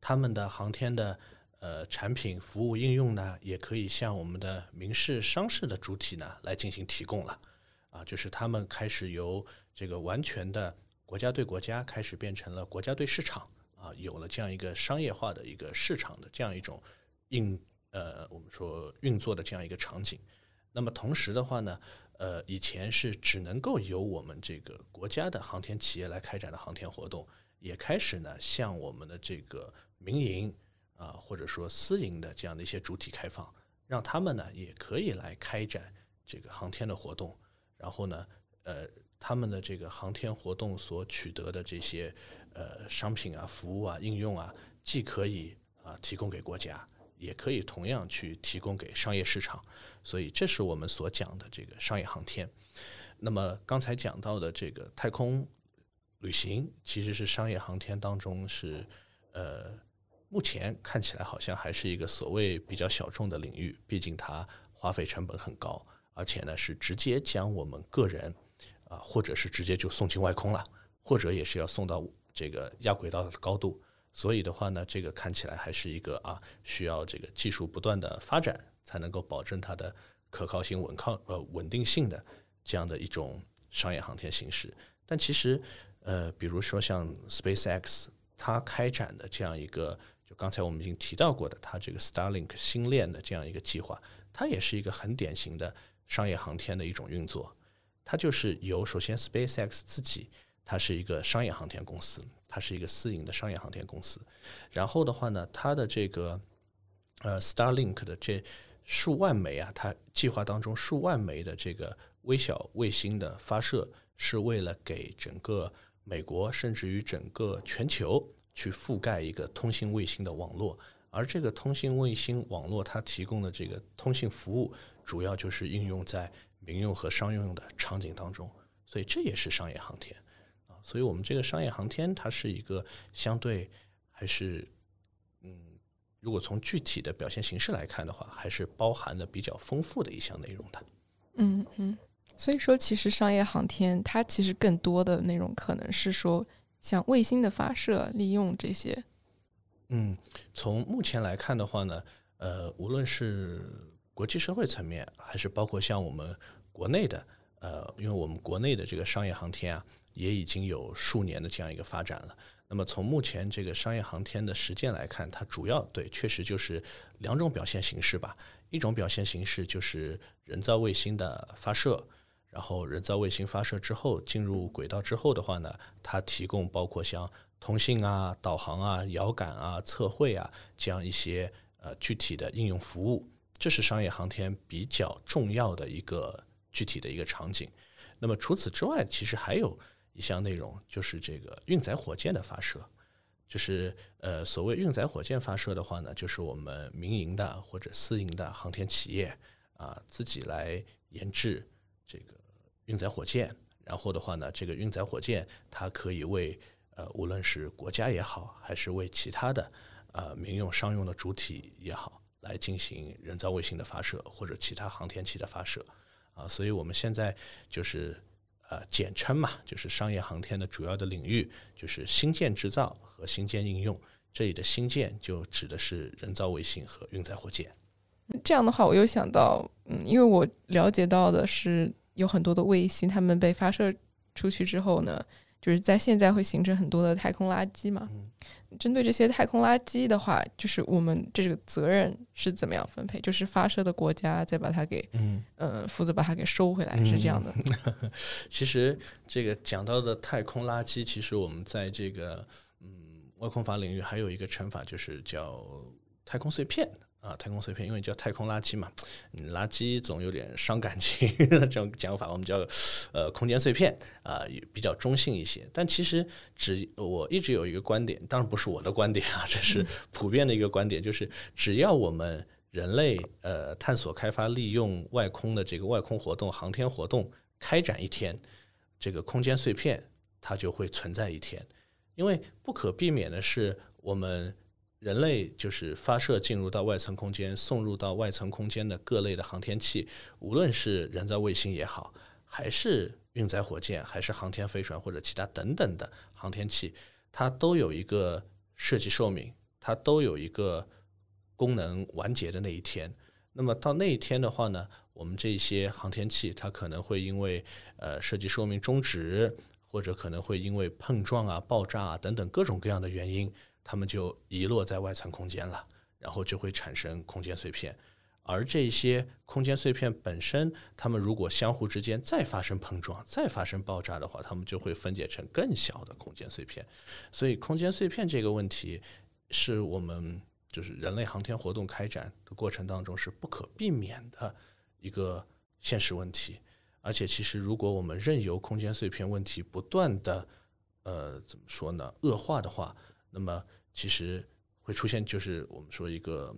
Speaker 2: 他们的航天的呃产品、服务、应用呢，也可以向我们的民事、商事的主体呢来进行提供了。啊，就是他们开始由这个完全的国家对国家，开始变成了国家对市场啊，有了这样一个商业化的一个市场的这样一种运呃，我们说运作的这样一个场景。那么同时的话呢，呃，以前是只能够由我们这个国家的航天企业来开展的航天活动，也开始呢向我们的这个民营啊或者说私营的这样的一些主体开放，让他们呢也可以来开展这个航天的活动。然后呢，呃，他们的这个航天活动所取得的这些呃商品啊、服务啊、应用啊，既可以啊提供给国家。也可以同样去提供给商业市场，所以这是我们所讲的这个商业航天。那么刚才讲到的这个太空旅行，其实是商业航天当中是呃，目前看起来好像还是一个所谓比较小众的领域，毕竟它花费成本很高，而且呢是直接将我们个人啊，或者是直接就送进外空了，或者也是要送到这个亚轨道的高度。所以的话呢，这个看起来还是一个啊，需要这个技术不断的发展，才能够保证它的可靠性、稳靠呃稳定性的这样的一种商业航天形式。但其实，呃，比如说像 SpaceX，它开展的这样一个，就刚才我们已经提到过的，它这个 Starlink 星链的这样一个计划，它也是一个很典型的商业航天的一种运作。它就是由首先 SpaceX 自己。它是一个商业航天公司，它是一个私营的商业航天公司。然后的话呢，它的这个呃 Starlink 的这数万枚啊，它计划当中数万枚的这个微小卫星的发射，是为了给整个美国甚至于整个全球去覆盖一个通信卫星的网络。而这个通信卫星网络它提供的这个通信服务，主要就是应用在民用和商用的场景当中，所以这也是商业航天啊。所以，我们这个商业航天，它是一个相对还是嗯，如果从具体的表现形式来看的话，还是包含的比较丰富的一项内容的。
Speaker 1: 嗯嗯，所以说，其实商业航天它其实更多的内容可能是说，像卫星的发射、利用这些。
Speaker 2: 嗯，从目前来看的话呢，呃，无论是国际社会层面，还是包括像我们国内的，呃，因为我们国内的这个商业航天啊，也已经有数年的这样一个发展了。那么从目前这个商业航天的实践来看，它主要对确实就是两种表现形式吧。一种表现形式就是人造卫星的发射，然后人造卫星发射之后进入轨道之后的话呢，它提供包括像通信啊、导航啊、遥感啊、测绘啊这样一些呃具体的应用服务，这是商业航天比较重要的一个具体的一个场景。那么除此之外，其实还有。一项内容就是这个运载火箭的发射，就是呃，所谓运载火箭发射的话呢，就是我们民营的或者私营的航天企业啊，自己来研制这个运载火箭，然后的话呢，这个运载火箭它可以为呃，无论是国家也好，还是为其他的呃民用商用的主体也好，来进行人造卫星的发射或者其他航天器的发射啊，所以我们现在就是。呃，简称嘛，就是商业航天的主要的领域，就是新建制造和新建应用。这里的新建就指的是人造卫星和运载火箭。
Speaker 1: 这样的话，我又想到，嗯，因为我了解到的是，有很多的卫星，它们被发射出去之后呢。就是在现在会形成很多的太空垃圾嘛？针对这些太空垃圾的话，就是我们这个责任是怎么样分配？就是发射的国家再把它给嗯嗯负责把它给收回来，是这样的。
Speaker 2: 其实这个讲到的太空垃圾，其实我们在这个嗯外空法领域还有一个称法，就是叫太空碎片。啊，太空碎片，因为叫太空垃圾嘛，垃圾总有点伤感情，这种讲法我们叫呃空间碎片啊，也比较中性一些。但其实只我一直有一个观点，当然不是我的观点啊，这是普遍的一个观点，就是只要我们人类呃探索、开发、利用外空的这个外空活动、航天活动开展一天，这个空间碎片它就会存在一天，因为不可避免的是我们。人类就是发射进入到外层空间、送入到外层空间的各类的航天器，无论是人造卫星也好，还是运载火箭，还是航天飞船或者其他等等的航天器，它都有一个设计寿命，它都有一个功能完结的那一天。那么到那一天的话呢，我们这些航天器它可能会因为呃设计寿命终止，或者可能会因为碰撞啊、爆炸啊等等各种各样的原因。它们就遗落在外层空间了，然后就会产生空间碎片。而这些空间碎片本身，它们如果相互之间再发生碰撞、再发生爆炸的话，它们就会分解成更小的空间碎片。所以，空间碎片这个问题是我们就是人类航天活动开展的过程当中是不可避免的一个现实问题。而且，其实如果我们任由空间碎片问题不断的呃怎么说呢恶化的话，那么其实会出现，就是我们说一个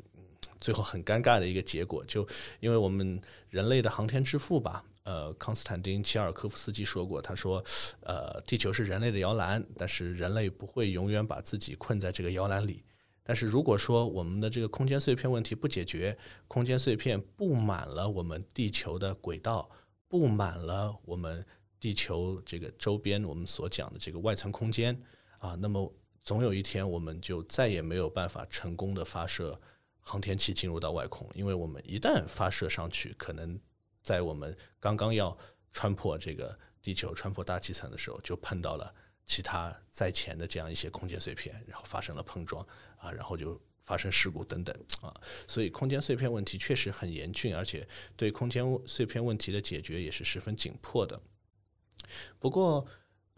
Speaker 2: 最后很尴尬的一个结果，就因为我们人类的航天之父吧，呃，康斯坦丁·齐尔科夫斯基说过，他说，呃，地球是人类的摇篮，但是人类不会永远把自己困在这个摇篮里。但是如果说我们的这个空间碎片问题不解决，空间碎片布满了我们地球的轨道，布满了我们地球这个周边我们所讲的这个外层空间啊，那么。总有一天，我们就再也没有办法成功的发射航天器进入到外空，因为我们一旦发射上去，可能在我们刚刚要穿破这个地球、穿破大气层的时候，就碰到了其他在前的这样一些空间碎片，然后发生了碰撞啊，然后就发生事故等等啊。所以，空间碎片问题确实很严峻，而且对空间碎片问题的解决也是十分紧迫的。不过，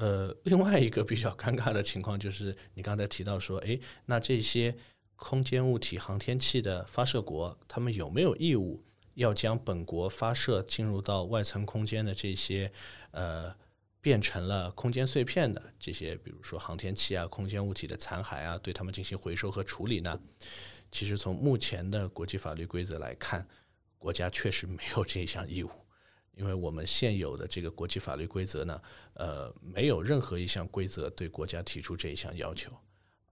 Speaker 2: 呃，另外一个比较尴尬的情况就是，你刚才提到说，诶，那这些空间物体航天器的发射国，他们有没有义务要将本国发射进入到外层空间的这些呃变成了空间碎片的这些，比如说航天器啊、空间物体的残骸啊，对他们进行回收和处理呢？其实从目前的国际法律规则来看，国家确实没有这项义务。因为我们现有的这个国际法律规则呢，呃，没有任何一项规则对国家提出这一项要求，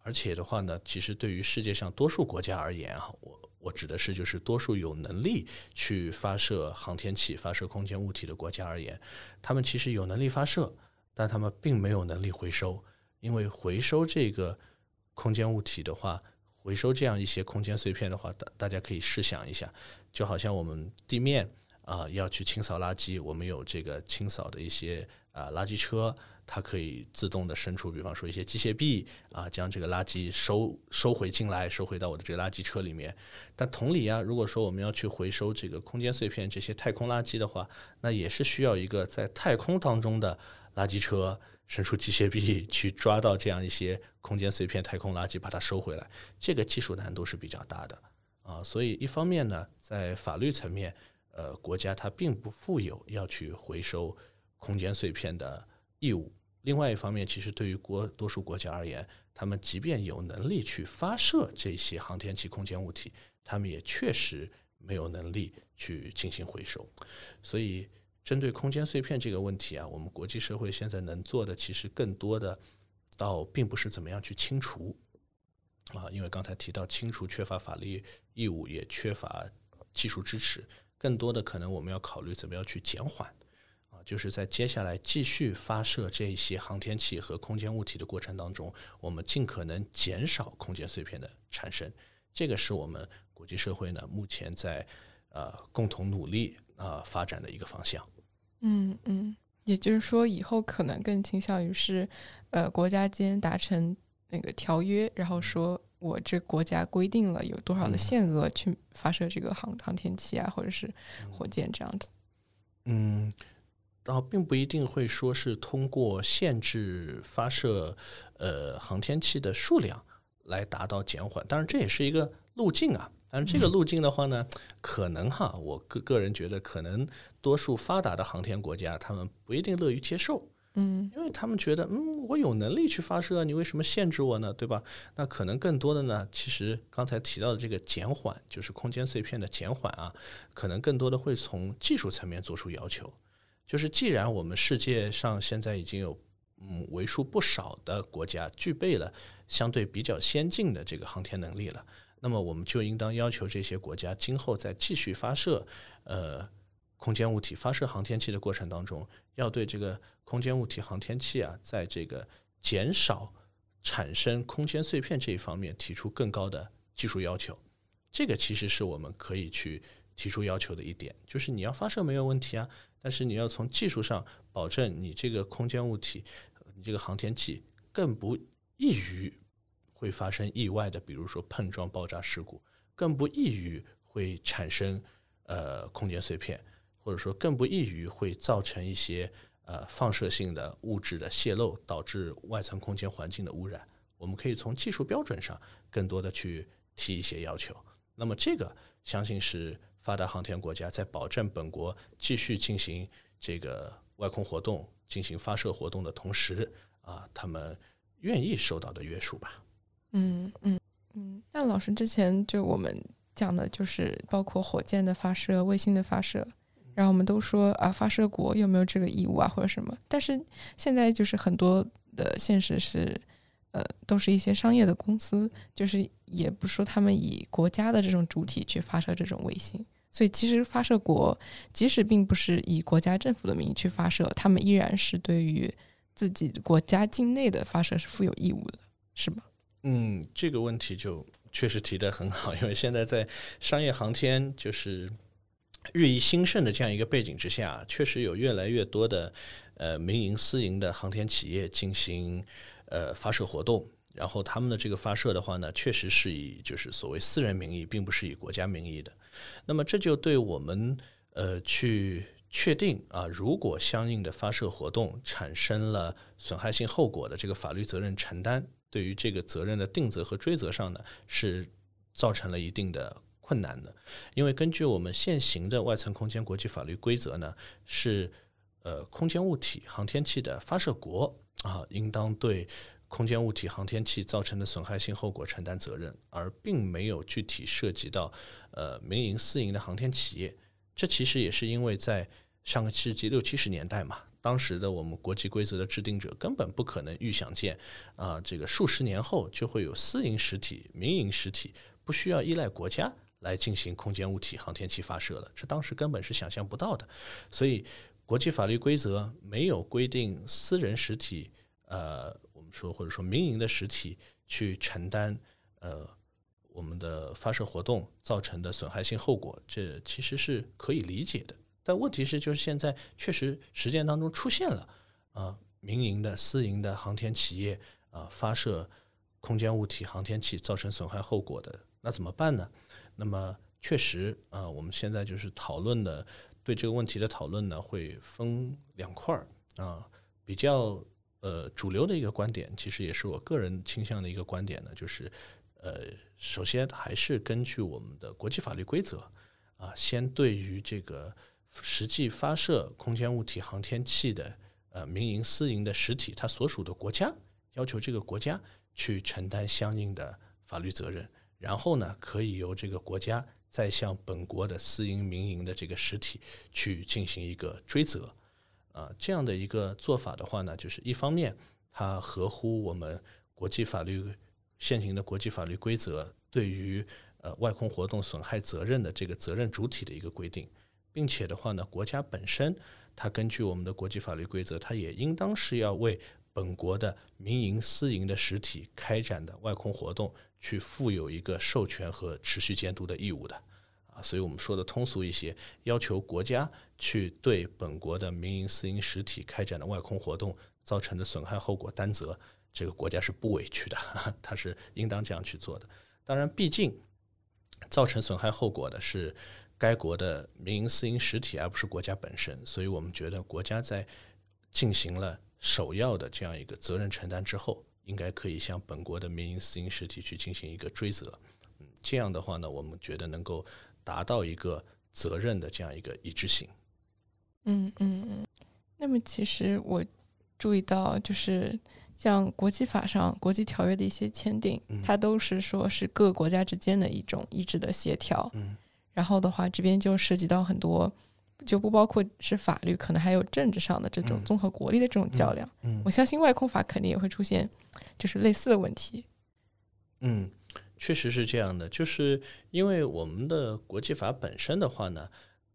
Speaker 2: 而且的话呢，其实对于世界上多数国家而言啊，我我指的是就是多数有能力去发射航天器、发射空间物体的国家而言，他们其实有能力发射，但他们并没有能力回收，因为回收这个空间物体的话，回收这样一些空间碎片的话，大大家可以试想一下，就好像我们地面啊要去清扫垃圾，我们有这个清扫的一些啊垃圾车。它可以自动的伸出，比方说一些机械臂啊，将这个垃圾收收回进来，收回到我的这个垃圾车里面。但同理啊，如果说我们要去回收这个空间碎片、这些太空垃圾的话，那也是需要一个在太空当中的垃圾车伸出机械臂去抓到这样一些空间碎片、太空垃圾，把它收回来。这个技术难度是比较大的啊。所以一方面呢，在法律层面，呃，国家它并不负有要去回收空间碎片的义务。另外一方面，其实对于国多数国家而言，他们即便有能力去发射这些航天器、空间物体，他们也确实没有能力去进行回收。所以，针对空间碎片这个问题啊，我们国际社会现在能做的，其实更多的倒并不是怎么样去清除啊，因为刚才提到清除缺乏法律义务，也缺乏技术支持，更多的可能我们要考虑怎么样去减缓。啊就是在接下来继续发射这些航天器和空间物体的过程当中，我们尽可能减少空间碎片的产生。这个是我们国际社会呢目前在呃共同努力啊发展的一个方向。
Speaker 1: 嗯嗯，也就是说，以后可能更倾向于是呃国家间达成那个条约，然后说我这国家规定了有多少的限额去发射这个航航天器啊，或者是火箭这样子。
Speaker 2: 嗯。然后并不一定会说是通过限制发射呃航天器的数量来达到减缓，当然这也是一个路径啊。但是这个 路径的话呢，可能哈，我个个人觉得可能多数发达的航天国家他们不一定乐于接受，
Speaker 1: 嗯，
Speaker 2: 因为他们觉得嗯我有能力去发射，你为什么限制我呢？对吧？那可能更多的呢，其实刚才提到的这个减缓，就是空间碎片的减缓啊，可能更多的会从技术层面做出要求。就是既然我们世界上现在已经有嗯为数不少的国家具备了相对比较先进的这个航天能力了，那么我们就应当要求这些国家今后在继续发射呃空间物体、发射航天器的过程当中，要对这个空间物体、航天器啊，在这个减少产生空间碎片这一方面提出更高的技术要求。这个其实是我们可以去提出要求的一点，就是你要发射没有问题啊。但是你要从技术上保证你这个空间物体，你这个航天器更不易于会发生意外的，比如说碰撞、爆炸事故，更不易于会产生呃空间碎片，或者说更不易于会造成一些呃放射性的物质的泄漏，导致外层空间环境的污染。我们可以从技术标准上更多的去提一些要求。那么这个相信是。发达航天国家在保证本国继续进行这个外空活动、进行发射活动的同时，啊，他们愿意受到的约束吧。
Speaker 1: 嗯嗯嗯。那老师之前就我们讲的就是包括火箭的发射、卫星的发射，然后我们都说啊，发射国有没有这个义务啊，或者什么？但是现在就是很多的现实是。呃，都是一些商业的公司，就是也不说他们以国家的这种主体去发射这种卫星，所以其实发射国即使并不是以国家政府的名义去发射，他们依然是对于自己国家境内的发射是负有义务的，是吗？
Speaker 2: 嗯，这个问题就确实提得很好，因为现在在商业航天就是日益兴盛的这样一个背景之下，确实有越来越多的呃民营私营的航天企业进行。呃，发射活动，然后他们的这个发射的话呢，确实是以就是所谓私人名义，并不是以国家名义的。那么这就对我们呃去确定啊，如果相应的发射活动产生了损害性后果的这个法律责任承担，对于这个责任的定责和追责上呢，是造成了一定的困难的。因为根据我们现行的外层空间国际法律规则呢，是。呃，空间物体、航天器的发射国啊，应当对空间物体、航天器造成的损害性后果承担责任，而并没有具体涉及到呃民营、私营的航天企业。这其实也是因为在上个世纪六七十年代嘛，当时的我们国际规则的制定者根本不可能预想见啊，这个数十年后就会有私营实体、民营实体不需要依赖国家来进行空间物体航天器发射了，这当时根本是想象不到的。所以，国际法律规则没有规定私人实体，呃，我们说或者说民营的实体去承担呃我们的发射活动造成的损害性后果，这其实是可以理解的。但问题是，就是现在确实实践当中出现了啊，民营的、私营的航天企业啊发射空间物体航天器造成损害后果的，那怎么办呢？那么确实啊，我们现在就是讨论的对这个问题的讨论呢，会分两块儿啊，比较呃主流的一个观点，其实也是我个人倾向的一个观点呢，就是呃，首先还是根据我们的国际法律规则啊，先对于这个。实际发射空间物体航天器的呃民营私营的实体，它所属的国家要求这个国家去承担相应的法律责任，然后呢，可以由这个国家再向本国的私营民营的这个实体去进行一个追责。啊，这样的一个做法的话呢，就是一方面它合乎我们国际法律现行的国际法律规则对于呃外空活动损害责任的这个责任主体的一个规定。并且的话呢，国家本身它根据我们的国际法律规则，它也应当是要为本国的民营、私营的实体开展的外空活动去负有一个授权和持续监督的义务的啊。所以我们说的通俗一些，要求国家去对本国的民营、私营实体开展的外空活动造成的损害后果担责，这个国家是不委屈的，它是应当这样去做的。当然，毕竟造成损害后果的是。该国的民营私营实体，而不是国家本身，所以我们觉得国家在进行了首要的这样一个责任承担之后，应该可以向本国的民营私营实体去进行一个追责。嗯，这样的话呢，我们觉得能够达到一个责任的这样一个一致性。
Speaker 1: 嗯嗯嗯。那么其实我注意到，就是像国际法上、国际条约的一些签订，它都是说是各个国家之间的一种意志的协调。
Speaker 2: 嗯。
Speaker 1: 然后的话，这边就涉及到很多，就不包括是法律，可能还有政治上的这种综合国力的这种较量。
Speaker 2: 嗯，
Speaker 1: 我相信外空法肯定也会出现，就是类似的问题。
Speaker 2: 嗯，确实是这样的，就是因为我们的国际法本身的话呢，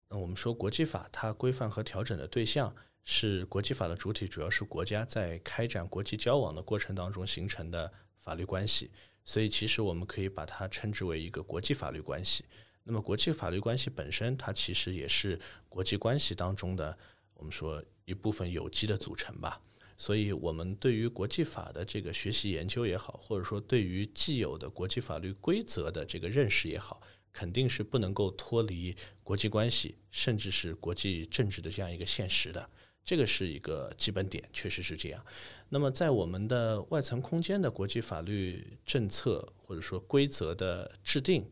Speaker 2: 我们说国际法它规范和调整的对象是国际法的主体，主要是国家在开展国际交往的过程当中形成的法律关系，所以其实我们可以把它称之为一个国际法律关系。那么，国际法律关系本身，它其实也是国际关系当中的我们说一部分有机的组成吧。所以，我们对于国际法的这个学习研究也好，或者说对于既有的国际法律规则的这个认识也好，肯定是不能够脱离国际关系，甚至是国际政治的这样一个现实的。这个是一个基本点，确实是这样。那么，在我们的外层空间的国际法律政策或者说规则的制定。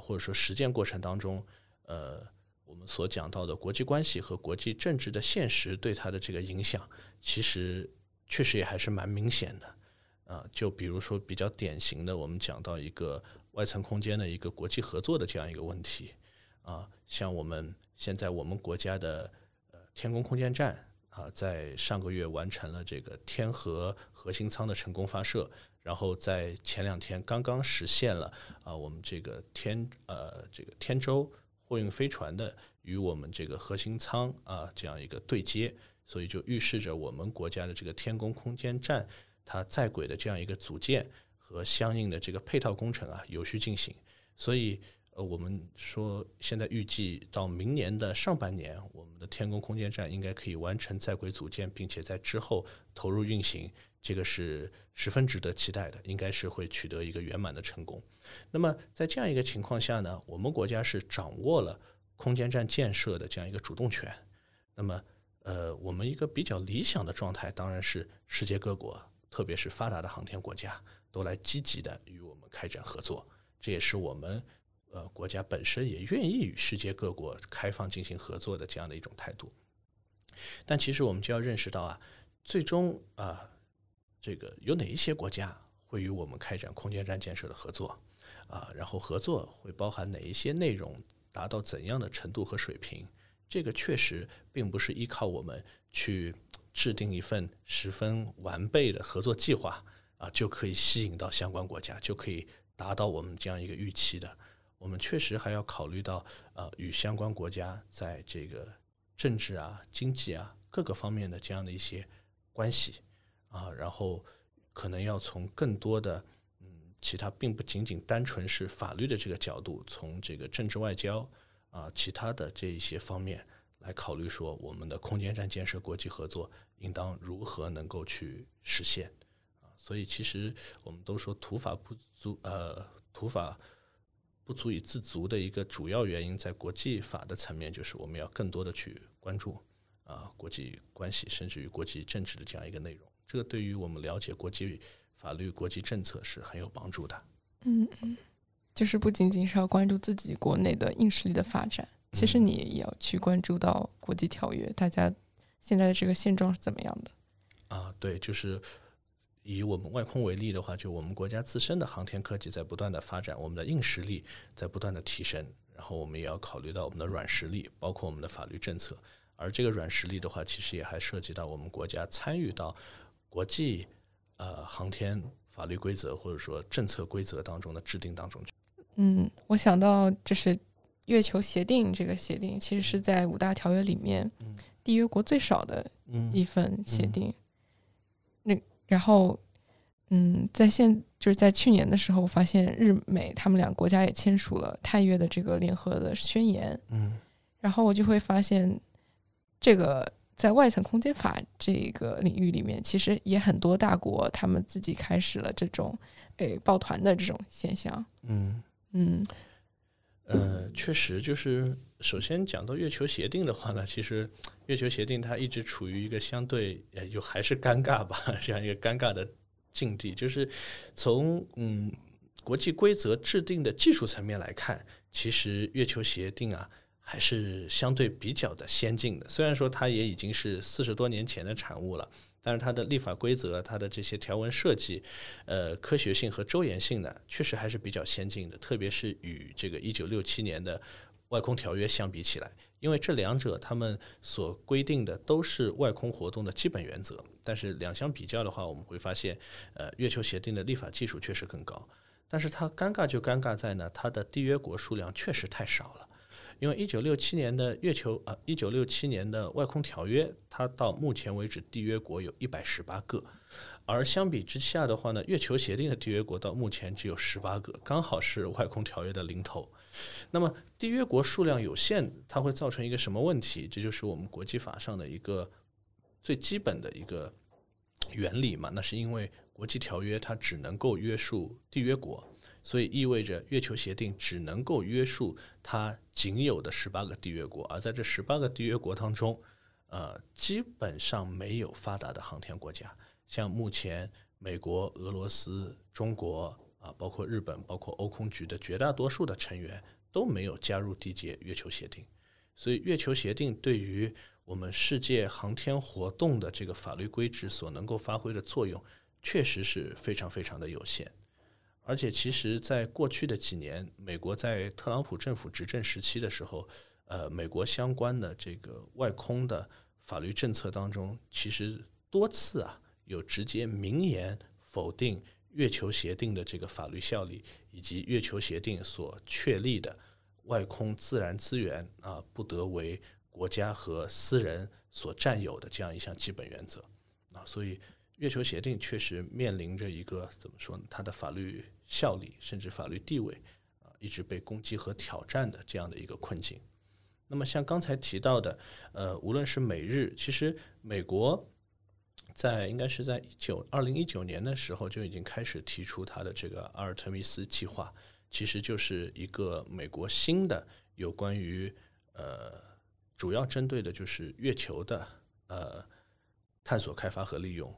Speaker 2: 或者说实践过程当中，呃，我们所讲到的国际关系和国际政治的现实对它的这个影响，其实确实也还是蛮明显的。啊，就比如说比较典型的，我们讲到一个外层空间的一个国际合作的这样一个问题。啊，像我们现在我们国家的呃天宫空间站啊，在上个月完成了这个天河核心舱的成功发射。然后在前两天刚刚实现了啊，我们这个天呃这个天舟货运飞船的与我们这个核心舱啊这样一个对接，所以就预示着我们国家的这个天宫空间站它在轨的这样一个组建和相应的这个配套工程啊有序进行。所以呃我们说现在预计到明年的上半年，我们的天宫空间站应该可以完成在轨组建，并且在之后投入运行。这个是十分值得期待的，应该是会取得一个圆满的成功。那么在这样一个情况下呢，我们国家是掌握了空间站建设的这样一个主动权。那么，呃，我们一个比较理想的状态，当然是世界各国，特别是发达的航天国家，都来积极的与我们开展合作。这也是我们呃国家本身也愿意与世界各国开放进行合作的这样的一种态度。但其实我们就要认识到啊，最终啊。这个有哪一些国家会与我们开展空间站建设的合作啊？然后合作会包含哪一些内容，达到怎样的程度和水平？这个确实并不是依靠我们去制定一份十分完备的合作计划啊，就可以吸引到相关国家，就可以达到我们这样一个预期的。我们确实还要考虑到，呃，与相关国家在这个政治啊、经济啊各个方面的这样的一些关系啊，然后可能要从更多的嗯，其他并不仅仅单纯是法律的这个角度，从这个政治外交啊，其他的这一些方面来考虑，说我们的空间站建设国际合作应当如何能够去实现啊。所以，其实我们都说土法不足，呃，土法。不足以自足的一个主要原因，在国际法的层面，就是我们要更多的去关注啊国际关系，甚至于国际政治的这样一个内容。这个对于我们了解国际法律、国际政策是很有帮助的。
Speaker 1: 嗯嗯，就是不仅仅是要关注自己国内的硬实力的发展，其实你也要去关注到国际条约，大家现在的这个现状是怎么样的？
Speaker 2: 啊，对，就是。以我们外空为例的话，就我们国家自身的航天科技在不断的发展，我们的硬实力在不断的提升，然后我们也要考虑到我们的软实力，包括我们的法律政策。而这个软实力的话，其实也还涉及到我们国家参与到国际呃航天法律规则或者说政策规则当中的制定当中去。
Speaker 1: 嗯，我想到就是月球协定这个协定，其实是在五大条约里面缔约国最少的一份协定。那然后，嗯，在现就是在去年的时候，我发现日美他们两个国家也签署了太约的这个联合的宣言。
Speaker 2: 嗯，
Speaker 1: 然后我就会发现，这个在外层空间法这个领域里面，其实也很多大国他们自己开始了这种诶抱团的这种现象。
Speaker 2: 嗯
Speaker 1: 嗯，
Speaker 2: 呃，确实就是。首先讲到月球协定的话呢，其实月球协定它一直处于一个相对呃就还是尴尬吧 这样一个尴尬的境地。就是从嗯国际规则制定的技术层面来看，其实月球协定啊还是相对比较的先进的。虽然说它也已经是四十多年前的产物了，但是它的立法规则、它的这些条文设计，呃，科学性和周延性呢，确实还是比较先进的。特别是与这个一九六七年的。外空条约相比起来，因为这两者他们所规定的都是外空活动的基本原则，但是两相比较的话，我们会发现，呃，月球协定的立法技术确实更高，但是它尴尬就尴尬在呢，它的缔约国数量确实太少了。因为一九六七年的月球呃，一九六七年的外空条约，它到目前为止缔约国有一百十八个，而相比之下的话呢，月球协定的缔约国到目前只有十八个，刚好是外空条约的零头。那么缔约国数量有限，它会造成一个什么问题？这就是我们国际法上的一个最基本的一个原理嘛。那是因为国际条约它只能够约束缔约国，所以意味着月球协定只能够约束它仅有的十八个缔约国，而在这十八个缔约国当中，呃，基本上没有发达的航天国家，像目前美国、俄罗斯、中国。啊，包括日本，包括欧空局的绝大多数的成员都没有加入缔结月球协定，所以月球协定对于我们世界航天活动的这个法律规制所能够发挥的作用，确实是非常非常的有限。而且，其实，在过去的几年，美国在特朗普政府执政时期的时候，呃，美国相关的这个外空的法律政策当中，其实多次啊有直接明言否定。月球协定的这个法律效力，以及月球协定所确立的外空自然资源啊不得为国家和私人所占有的这样一项基本原则啊，所以月球协定确实面临着一个怎么说呢？它的法律效力甚至法律地位啊一直被攻击和挑战的这样的一个困境。那么像刚才提到的，呃，无论是美日，其实美国。在应该是在一九二零一九年的时候就已经开始提出他的这个阿尔特密斯计划，其实就是一个美国新的有关于呃主要针对的就是月球的呃探索开发和利用，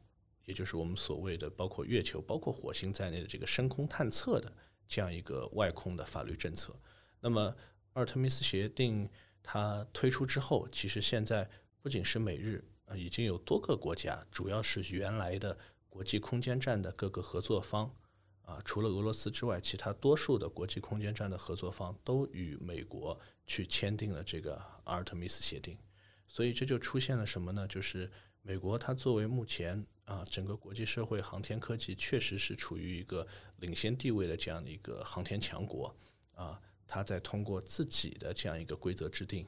Speaker 2: 也就是我们所谓的包括月球、包括火星在内的这个深空探测的这样一个外空的法律政策。那么阿尔特密斯协定它推出之后，其实现在不仅是美日。呃，已经有多个国家，主要是原来的国际空间站的各个合作方，啊，除了俄罗斯之外，其他多数的国际空间站的合作方都与美国去签订了这个阿尔特密斯协定，所以这就出现了什么呢？就是美国它作为目前啊整个国际社会航天科技确实是处于一个领先地位的这样的一个航天强国啊，它在通过自己的这样一个规则制定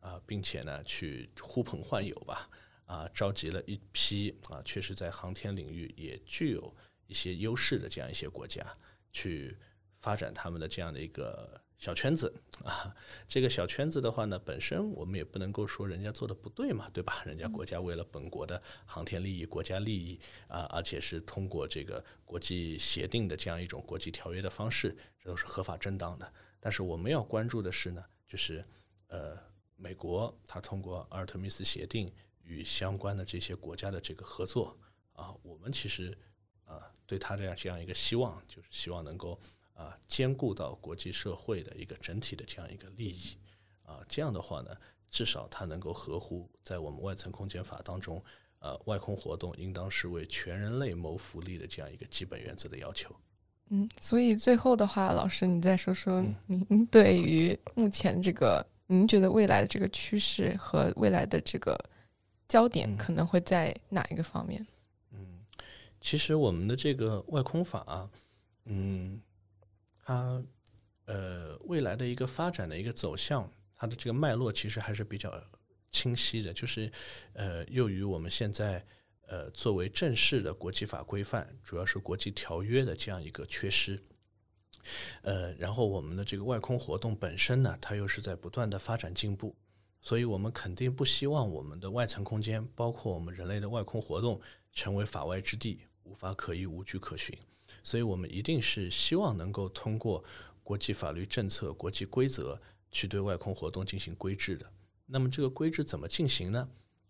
Speaker 2: 啊，并且呢去呼朋唤友吧。啊，召集了一批啊，确实在航天领域也具有一些优势的这样一些国家，去发展他们的这样的一个小圈子啊。这个小圈子的话呢，本身我们也不能够说人家做的不对嘛，对吧？人家国家为了本国的航天利益、国家利益啊，而且是通过这个国际协定的这样一种国际条约的方式，这都是合法正当的。但是我们要关注的是呢，就是呃，美国它通过阿尔特密斯协定。与相关的这些国家的这个合作啊，我们其实啊对他这样这样一个希望，就是希望能够啊兼顾到国际社会的一个整体的这样一个利益啊，这样的话呢，至少它能够合乎在我们外层空间法当中，呃，外空活动应当是为全人类谋福利的这样一个基本原则的要求。
Speaker 1: 嗯，所以最后的话，老师你再说说您对于目前这个，您觉得未来的这个趋势和未来的这个。焦点可能会在哪一个方面？
Speaker 2: 嗯，其实我们的这个外空法，啊嗯，它呃未来的一个发展的一个走向，它的这个脉络其实还是比较清晰的，就是呃，由于我们现在呃作为正式的国际法规范，主要是国际条约的这样一个缺失，呃，然后我们的这个外空活动本身呢，它又是在不断的发展进步。所以我们肯定不希望我们的外层空间，包括我们人类的外空活动，成为法外之地，无法可依、无据可循。所以我们一定是希望能够通过国际法律政策、国际规则去对外空活动进行规制的。那么这个规制怎么进行呢？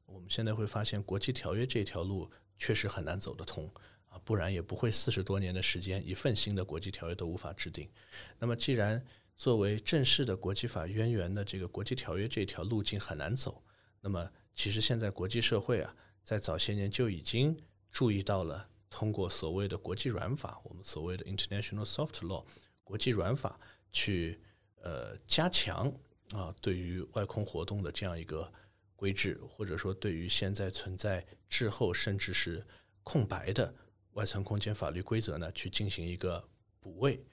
Speaker 2: 我们现在会发现，国际条约这条路确实很难走得通啊，不然也不会四十多年的时间，一份新的国际条约都无法制定。那么既然作为正式的国际法渊源的这个国际条约这条路径很难走，那么其实现在国际社会啊，在早些年就已经注意到了，通过所谓的国际软法，我们所谓的 international soft law，国际软法去呃加强啊对于外空活动的这样一个规制，或者说对于现在存在滞后甚至是空白的外层空间法律规则呢，去进行一个补位。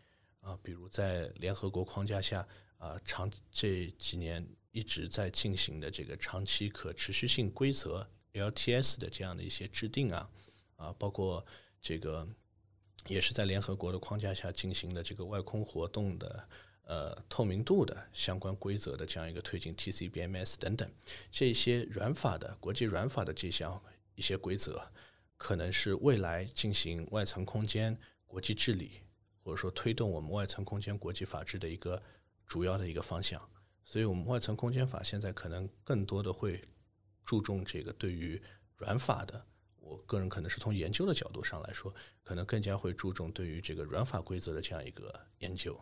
Speaker 2: 啊，比如在联合国框架下，啊，长这几年一直在进行的这个长期可持续性规则 （LTS） 的这样的一些制定啊，啊，包括这个也是在联合国的框架下进行的这个外空活动的呃透明度的相关规则的这样一个推进 （TCBMS） 等等，这些软法的国际软法的这项一些规则，可能是未来进行外层空间国际治理。或者说推动我们外层空间国际法治的一个主要的一个方向，所以我们外层空间法现在可能更多的会注重这个对于软法的，我个人可能是从研究的角度上来说，可能更加会注重对于这个软法规则的这样一个研究。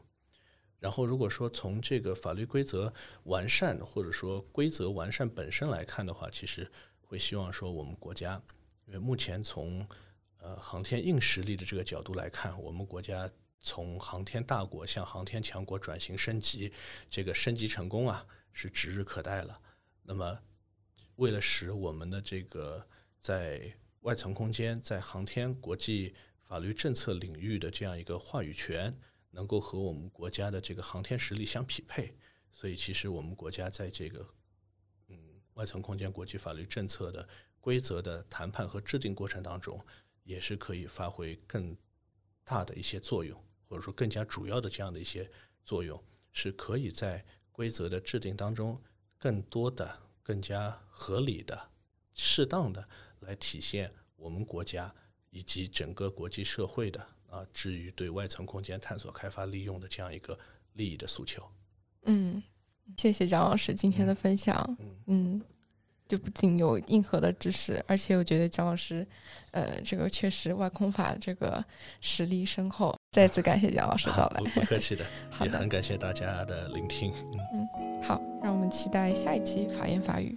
Speaker 2: 然后如果说从这个法律规则完善或者说规则完善本身来看的话，其实会希望说我们国家，因为目前从呃航天硬实力的这个角度来看，我们国家。从航天大国向航天强国转型升级，这个升级成功啊，是指日可待了。那么，为了使我们的这个在外层空间、在航天国际法律政策领域的这样一个话语权，能够和我们国家的这个航天实力相匹配，所以其实我们国家在这个嗯外层空间国际法律政策的规则的谈判和制定过程当中，也是可以发挥更大的一些作用。或者说更加主要的这样的一些作用，是可以在规则的制定当中，更多的、更加合理的、适当的来体现我们国家以及整个国际社会的啊，至于对外层空间探索、开发、利用的这样一个利益的诉求。
Speaker 1: 嗯，谢谢蒋老师今天的分享。嗯。就不仅有硬核的知识，而且我觉得姜老师，呃，这个确实外空法这个实力深厚。再次感谢杨老师到来，
Speaker 2: 不客气 的，也很感谢大家的聆听。
Speaker 1: 嗯，好，让我们期待下一期法言法语。